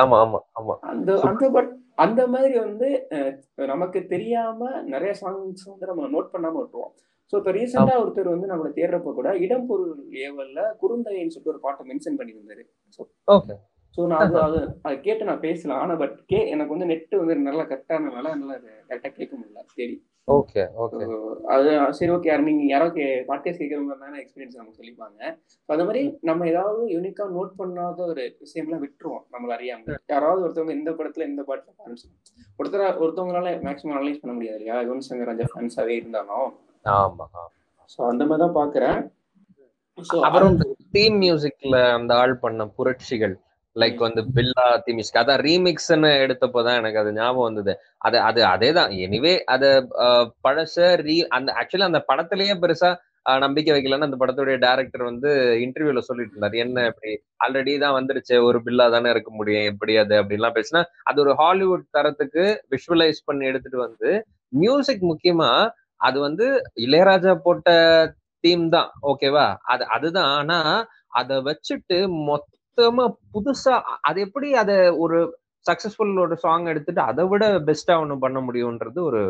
ஆமா ஆமா ஆமா. அந்த அந்த பாட் அந்த மாதிரி வந்து நமக்கு தெரியாம நிறைய சாங்ஸ் வந்து நம்ம நோட் பண்ணாம விட்டுருவோம். ஸோ இப்போ ரீசெண்டா ஒருத்தர் வந்து நம்மளை தேடுறப்ப கூட இடம் பொருள் ஏவல்ல குறுந்தைன்னு சொல்லிட்டு ஒரு பாட்டை மென்ஷன் பண்ணியிருந்தாரு. ஓகே. ஸோ நான் அது அது அதை கேட்டு நான் பேசலாம் ஆனா பட் கே எனக்கு வந்து நெட் வந்து நல்லா கரெக்டானனால நல்லா அதை கரெக்டாக கேட்க முடியல தேடி. ஓகே ஓகே அது சரி ஓகே நீங்க யாரோ கே பாட்காஸ்ட் கேட்குறவங்க தானே எக்ஸ்பீரியன்ஸ் நமக்கு சொல்லிப்பாங்க. அந்த மாதிரி நம்ம ஏதாவது யூனிக்கா நோட் பண்ணாத ஒரு விஷயம்லாம் விட்டுருவோம் நம்மள அறியாம. யாராவது ஒருத்தவங்க இந்த படத்துல இந்த பாட்டுல ஃபேன்ஸ் ஒருத்தர் ஒருத்தவங்களால மேக்ஸிமம் அனலைஸ் பண்ண முடியாது இல்லையா? யுவன் சங்கர் ராஜா ஃபேன்ஸாவே இருந்தாலும். ஆமா. ஸோ அந்த மாதிரி தான் பாக்குறேன். ஸோ அப்புறம் தீம் மியூசிக்ல அந்த ஆள் பண்ண புரட்சிகள். லைக் வந்து பில்லா தீம் மியூசிக் அதான் ரீமிக்ஸ்ன்னு எடுத்தப்போதான் எனக்கு அது ஞாபகம் வந்தது. அது அது அதேதான். எனிவே அது பழச ரீ அந்த ஆக்சுவலி அந்த படத்திலேயே பெருசா நம்பிக்கை வைக்கலன்னு அந்த படத்துடைய டைரக்டர் வந்து இன்டர்வியூல சொல்லிட்டு இருந்தாரு. என்ன இப்படி ஆல்ரெடி தான் வந்துருச்சு. ஒரு பில்லா தானே இருக்க முடியும். எப்படி அது அப்படின்லாம் பேசினா அது ஒரு ஹாலிவுட் தரத்துக்கு விஷுவலைஸ் பண்ணி எடுத்துட்டு வந்து மியூசிக் முக்கியமா அது வந்து இளையராஜா போட்ட தீம் தான். ஓகேவா அது அதுதான். ஆனா அத வச்சுட்டு மொத்தமா புதுசா அது எப்படி அத ஒரு சக்சஸ்ஃபுல் ஒரு சாங் எடுத்துட்டு அதை விட பெஸ்டா ஒண்ணு பண்ண முடியும்ன்றது ஒரு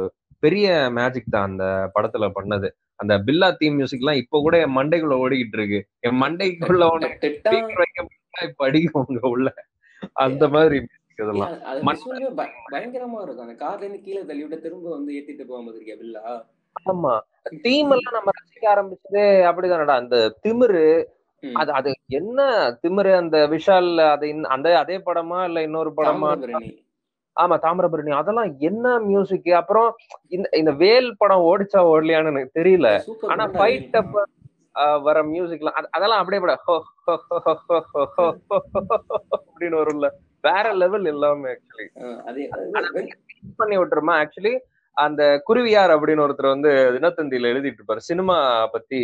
பெரிய மேஜிக் தான் அந்த படத்துல பண்ணது. அந்த பில்லா தீம் மியூசிக் எல்லாம் இப்ப கூட என் மண்டைக்குள்ள ஓடிக்கிட்டு இருக்கு. என் மண்டைக்குள்ள இப்ப அடிக்கும் உங்க உள்ள. அந்த மாதிரி பயங்கரமா இருக்கும். அந்த கார்ல இருந்து கீழே தள்ளி விட்டு திரும்ப வந்து ஏத்திட்டு போகாம இருக்கியா பில்லா? ஆமா. தீம் எல்லாம் நம்ம ரசிக்க ஆரம்பிச்சதே அப்படிதானடா. அந்த திமிரு. அது அது என்ன திமிரு அந்த விஷால் அது அந்த அதே படமா இல்ல இன்னொரு படமா ஆமா தாமிரபரணி அதெல்லாம் என்ன மியூசிக் அப்புறம் இந்த இந்த வேல் படம் ஓடிச்சா ஓடலையான்னு எனக்கு தெரியல ஆனா ஃபைட் அப்ப வர மியூசிக்லாம் அது- அதெல்லாம் அப்படியே பட அப்படின்னு வரும்ல வேற லெவல் எல்லாமே ஆக்சுவலி பண்ணி விட்டுருமா ஆக்சுவலி அந்த குருவியார் அப்படின்னு ஒருத்தர் வந்து தினத்தந்தியில எழுதிட்டு இருப்பாரு சினிமா பத்தி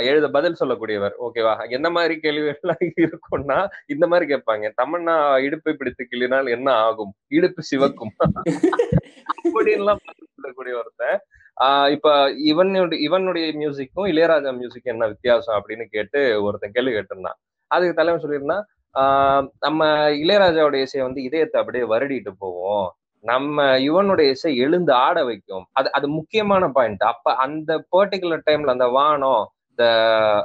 எழுத பதில் சொல்லக்கூடியவர். ஓகேவா? என்ன மாதிரி கேள்விகள்லாம் இருக்கும்னா இந்த மாதிரி கேட்பாங்க. தமன்னா இடுப்பை பிடித்து கிள்ளினால் என்ன ஆகும்? இடுப்பு சிவக்கும். அப்படின்லாம் சொல்லக்கூடிய ஒருத்தன். ஆஹ் இப்ப இவனுடைய இவனுடைய மியூசிக்கும் இளையராஜா மியூசிக்கும் என்ன வித்தியாசம் அப்படின்னு கேட்டு ஒருத்தன் கேள்வி கேட்டிருந்தான். அதுக்கு தலைவன் சொல்லியிருந்தான் ஆஹ் நம்ம இளையராஜாவுடைய இசையை வந்து இதயத்தை அப்படியே வருடிட்டு போவோம். நம்ம யுவனுடைய இசை எழுந்து ஆட வைக்கும். அது அது முக்கியமான பாயிண்ட் அப்ப அந்த பர்டிகுலர் டைம்ல அந்த வானம் இந்த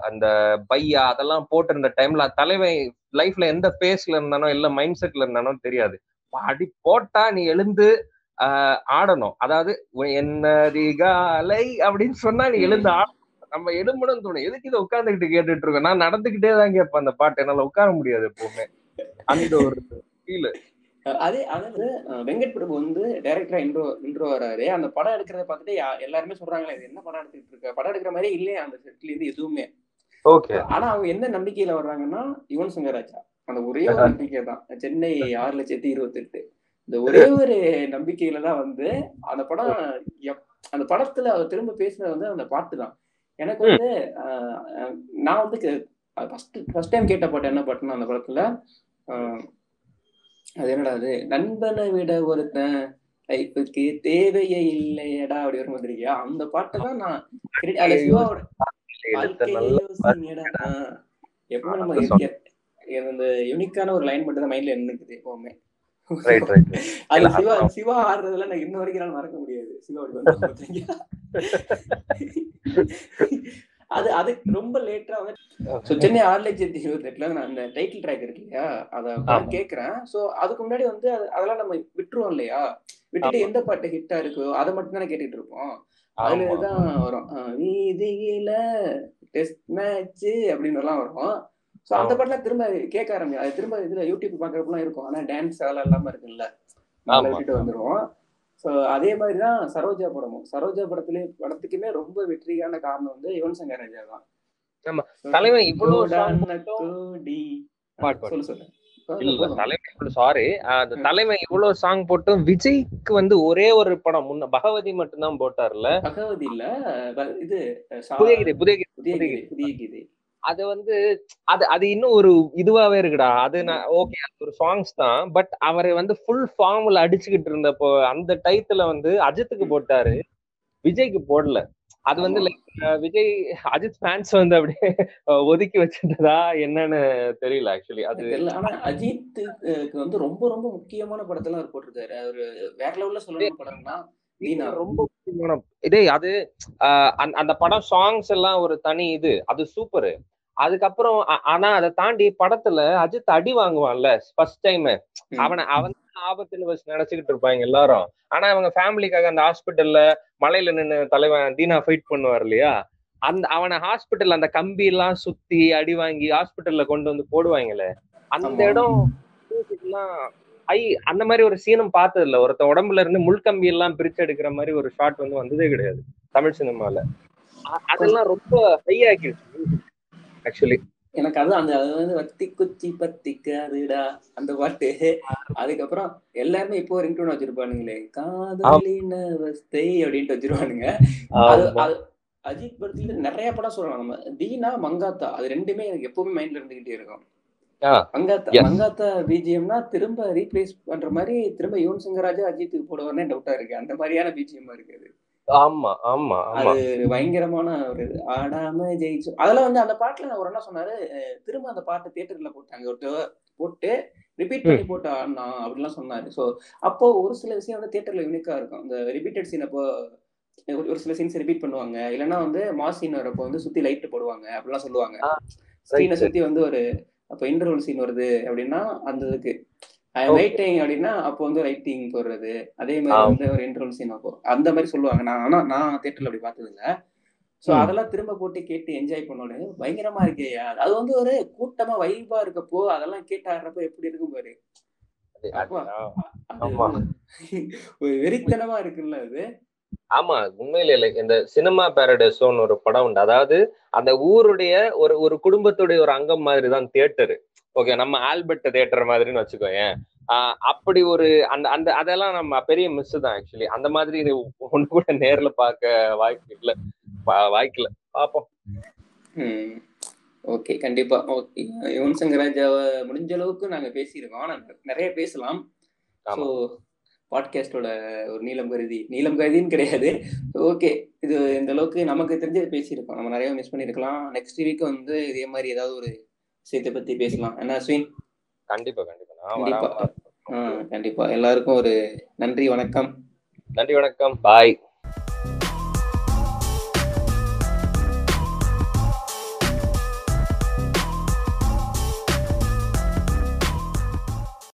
அந்த பையா அதெல்லாம் போட்டிருந்த டைம்ல தலைவன் லைஃப்ல எந்த பேஸ்ல இருந்தானோ இல்ல மைண்ட் செட்ல இருந்தானோ தெரியாது. அடி போட்டா நீ எழுந்து ஆஹ் ஆடணும். அதாவது என்னதிகாலை அப்படின்னு சொன்னா நீ எழுந்து ஆடணும் நம்ம எழும்பணும்னு தோணும். எதுக்கு இதை உட்கார்ந்துகிட்டு கேட்டுட்டு இருக்கோம்? நான் நடந்துகிட்டே தான் கேட்பேன் அந்த பாட்டு. என்னால உட்கார முடியாது எப்பவுமே. அந்த ஒரு ஃபீல் அதே அதாவது வெங்கட் பிரபு வந்து டைரக்டரா இன்ட்ரோ இன்ட்ரோ வராரு. அந்த படம் எடுக்கிறத பார்த்துட்டு எல்லாருமே சொல்றாங்களே இது என்ன படம் எடுத்துட்டு இருக்க? படம் எடுக்கிற மாதிரியே இல்லையா அந்த செட்ல இருந்து எதுவுமே. ஓகே. ஆனா அவங்க என்ன நம்பிக்கையில வர்றாங்கன்னா யுவன் சங்கர் ராஜா அந்த ஒரே ஒரு நம்பிக்கை தான். சென்னை ஆறு லட்சத்தி இருபத்தி எட்டு இந்த ஒரே ஒரு நம்பிக்கையில தான் வந்து அந்த படம் எப்- அந்த படத்துல அவர் திரும்ப பேசினது வந்து அந்த பாட்டு தான். எனக்கு வந்து நான் வந்து ஃபர்ஸ்ட் ஃபர்ஸ்ட் டைம் கேட்ட பாட்டு என்ன பாட்டுன்னா அந்த படத்துல அது என்னடா அது? நண்பனை விட ஒருத்தன் லைஃபுக்கு தேவையே இல்லையடா அப்படி வரும் வந்திருக்கியா அந்த பாட்டை தான் நான் அதுல சிவாவோட. எப்பவுமே நம்ம அந்த யூனிக்கான ஒரு லைன் மட்டும் தான் மைண்ட்ல நின்னுக்குது எப்பவுமே. ரைட் ரைட் அது இல்ல, சிவா. சிவா ஆடுறதுல நான் இன்ன வரைக்கும் மறக்க முடியாது. சிவா அப்படி. அது அது ரொம்ப லேட்டா So, சென்னை இருபத்தி எட்டுல நான் அந்த டைட்டில் ட்ராக் இருக்கு இல்லையா அதை ஆமா. கேக்குறேன். சோ அதுக்கு முன்னாடி வந்து அது- அதெல்லாம் நம்ம விட்டுருவோம் இல்லையா? விட்டுட்டு எந்த பாட்டு ஹிட்டா இருக்கோ அதை மட்டும் தானே கேட்டுட்டு இருப்போம். அதுலதான் வரும். வீதியில டெஸ்ட் மேட்ச் அப்படின்னு எல்லாம் வரும். சோ அந்த ஆமா. பாட்டுலாம் திரும்ப கேட்க ஆரம்பிக்கும். அது திரும்ப இதுல யூடியூப் பாக்குறப்பெல்லாம் இருக்கும். ஆனா டான்ஸ் அதெல்லாம் இல்லாம இருக்குல்ல. நம்மள விட்டுட்டு வந்துருவோம். சோ அதே மாதிரிதான் சரோஜா படமும். சரோஜா படத்துலயே படத்துக்குமே ரொம்ப வெற்றியான காரணம் வந்து யுவன் சங்கர் ராஜா தான். ஆமா. தலைவன் இவ்வளவு. சொல்லு சொல்லு. சாரி அந்த ம். தலைவன் இவ்வளவு சாங் போட்டும் விஜய்க்கு வந்து ஒரே ஒரு படம். முன்ன பகவதி மட்டும்தான் போட்டார்ல. பகவதி இல்ல இது புதிய கீதை புதிய கீதை. புதிய கீதை. அது வந்து அது அது இன்னும் ஒரு இதுவாவே இருக்குடா. அது நான் ஓகே அது ஒரு சாங்ஸ் தான். பட் அவரை வந்து ஃபுல் ஃபார்ம்ல அடிச்சுக்கிட்டு இருந்தப்போ அந்த டைத்துல வந்து அஜித்துக்கு போட்டாரு. விஜய்க்கு போடல. அது வந்து. லைக் விஜய் அஜித் ஃபேன்ஸ் வந்து அப்படியே ஒதுக்கி வச்சிருந்ததா என்னன்னு தெரியல ஆக்சுவலி அது தெரியல. ஆனா அஜித்துக்கு வந்து ரொம்ப ரொம்ப முக்கியமான படத்தெல்லாம் அவர் போட்டிருக்காரு. அவரு வேற லெவல்ல சொல்லணும் படம்னா ரொம்ப முக்கியமான இதே அது அந்த படம் சாங்ஸ் எல்லாம் ஒரு தனி இது. அது சூப்பரு அதுக்கப்புறம் ஆனா அதை தாண்டி படத்துல அஜித் அடி வாங்குவான்ல ஃபர்ஸ்ட் டைம். அவனை அவன் ஆபத்துல வச்சு நினைச்சுக்கிட்டு இருப்பாங்க எல்லாரும். ஆனா அவங்க ஃபேமிலிக்காக அந்த ஹாஸ்பிட்டல்ல மலையில நின்னு தலைவன் தீனா ஃபைட் பண்ணுவார் இல்லையா? அந்த அவனை ஹாஸ்பிட்டல் அந்த கம்பி எல்லாம் சுத்தி அடி வாங்கி ஹாஸ்பிட்டல்ல கொண்டு வந்து போடுவாங்களே அந்த. இடம் ஐ அந்த மாதிரி ஒரு சீனும் பார்த்தது இல்ல ஒருத்த உடம்புல இருந்து முள்கம்பி எல்லாம் பிரிச்சு எடுக்கிற மாதிரி ஒரு ஷாட் வந்து வந்ததே கிடையாது தமிழ் சினிமால அதெல்லாம் ரொம்ப ஹை ஆக்கிடுச்சு. ஆக்சுவலி எனக்கு அது அந்த அது வந்து வத்தி குச்சி பத்திக்காதுடா அந்த பாட்டு. அதுக்கப்புறம் எல்லாருமே இப்போ ரிங்டோன் வச்சிருப்பானுங்களே காதலின் அவஸ்தை அப்படின்ட்டு வச்சிருவானுங்க. அது அஜித் படத்துல நிறைய படம் சொல்லலாம். நம்ம தீனா மங்காத்தா அது ரெண்டுமே எனக்கு எப்பவுமே மைண்ட்ல இருந்துகிட்டே இருக்கும். மங்காத்தா. மங்காத்தா பிஜிஎம்னா திரும்ப ரீப்ளேஸ் பண்ற மாதிரி திரும்ப யுவன் சங்கர் ராஜா அஜித்துக்கு போடுவானே டவுட்டா இருக்கு. அந்த மாதிரியான பிஜிஎம் இருக்கு அது. ஆமா ஆமா அது பயங்கரமான ஒரு. ஆடாம ஜெயிச்சு அதெல்லாம் வந்து அந்த பாட்டுல ஒரு என்ன சொன்னாரு திரும்ப அந்த பாட்டு தியேட்டர்ல போட்டாங்க ஒரு போட்டு ரிப்பீட் பண்ணி போட்டு ஆடினா அப்படிலாம் சொன்னாரு. ஸோ அப்போ ஒரு சில விஷயம் வந்து தியேட்டர்ல யூனிக்கா இருக்கும். இந்த ரிப்பீட்டட் சீன் அப்போ ஒரு- சில சீன்ஸ் ரிப்பீட் பண்ணுவாங்க. இல்லைன்னா வந்து மாஸ் சீன் வரப்போ வந்து சுத்தி லைட் போடுவாங்க அப்படிலாம் சொல்லுவாங்க. right. சுத்தி வந்து ஒரு அப்போ இன்டர்வல் சீன் வருது அப்படின்னா அந்த இதுக்கு. ரைட்டிங் அப்படின்னா அப்போ வந்து ரைட்டிங் போடுறது. அதே மாதிரி. வந்து ஒரு இன்டர்வல் சீன் அப்போ அந்த மாதிரி சொல்லுவாங்க. நான் ஆனா நான் தியேட்டர்ல அப்படி பார்த்தது இல்ல ஸோ. அதெல்லாம் திரும்ப போட்டு கேட்டு என்ஜாய் பண்ணோன்னு பயங்கரமா இருக்கே. அது வந்து ஒரு கூட்டமா வைபா இருக்கப்போ அதெல்லாம் கேட்டு ஆடுறப்போ எப்படி இருக்கும் பாரு. ஒரு வெறித்தனமா இருக்குல்ல அது. ஆமா உண்மையிலே இல்லை இந்த சினிமா பேரடைஸோன்னு ஒரு படம் உண்டு. அதாவது அந்த ஊருடைய ஒரு ஒரு குடும்பத்துடைய ஒரு அங்கம் மாதிரி தான் தியேட்டரு ஓகே நம்ம ஆல்பர்ட் தியேட்டர் மாதிரின்னு வச்சுக்கோயேன். ஆஹ் அப்படி ஒரு அந்த அந்த அதெல்லாம் நம்ம பெரிய மிஸ் தான் ஆக்சுவலி அந்த மாதிரி இது ஒண்ணு கூட நேர்ல பார்க்க வாய்ப்பு இல்ல. வாய்க்கல பாப்போம். ஓகே கண்டிப்பா. ஓகே யுவன் சங்கர் ராஜாவை முடிஞ்ச அளவுக்கு நாங்க பேசியிருக்கோம். ஆனா நிறைய பேசலாம். ஸோ பாட்காஸ்டோட ஒரு நீளம் கருதி. நீளம் கருதின்னு கிடையாது. ஓகே இது இந்த அளவுக்கு நமக்கு தெரிஞ்சது பேசியிருக்கோம். நம்ம நிறைய மிஸ் பண்ணியிருக்கலாம். நெக்ஸ்ட் வீக் வந்து இதே மாதிரி ஏதாவது ஒரு விஷயத்தை பத்தி பேசலாம். என்ன அஸ்வின்? கண்டிப்பா கண்டிப்பா. கண்டிப்பா. எல்லாருக்கும் ஒரு நன்றி வணக்கம். நன்றி வணக்கம். பாய்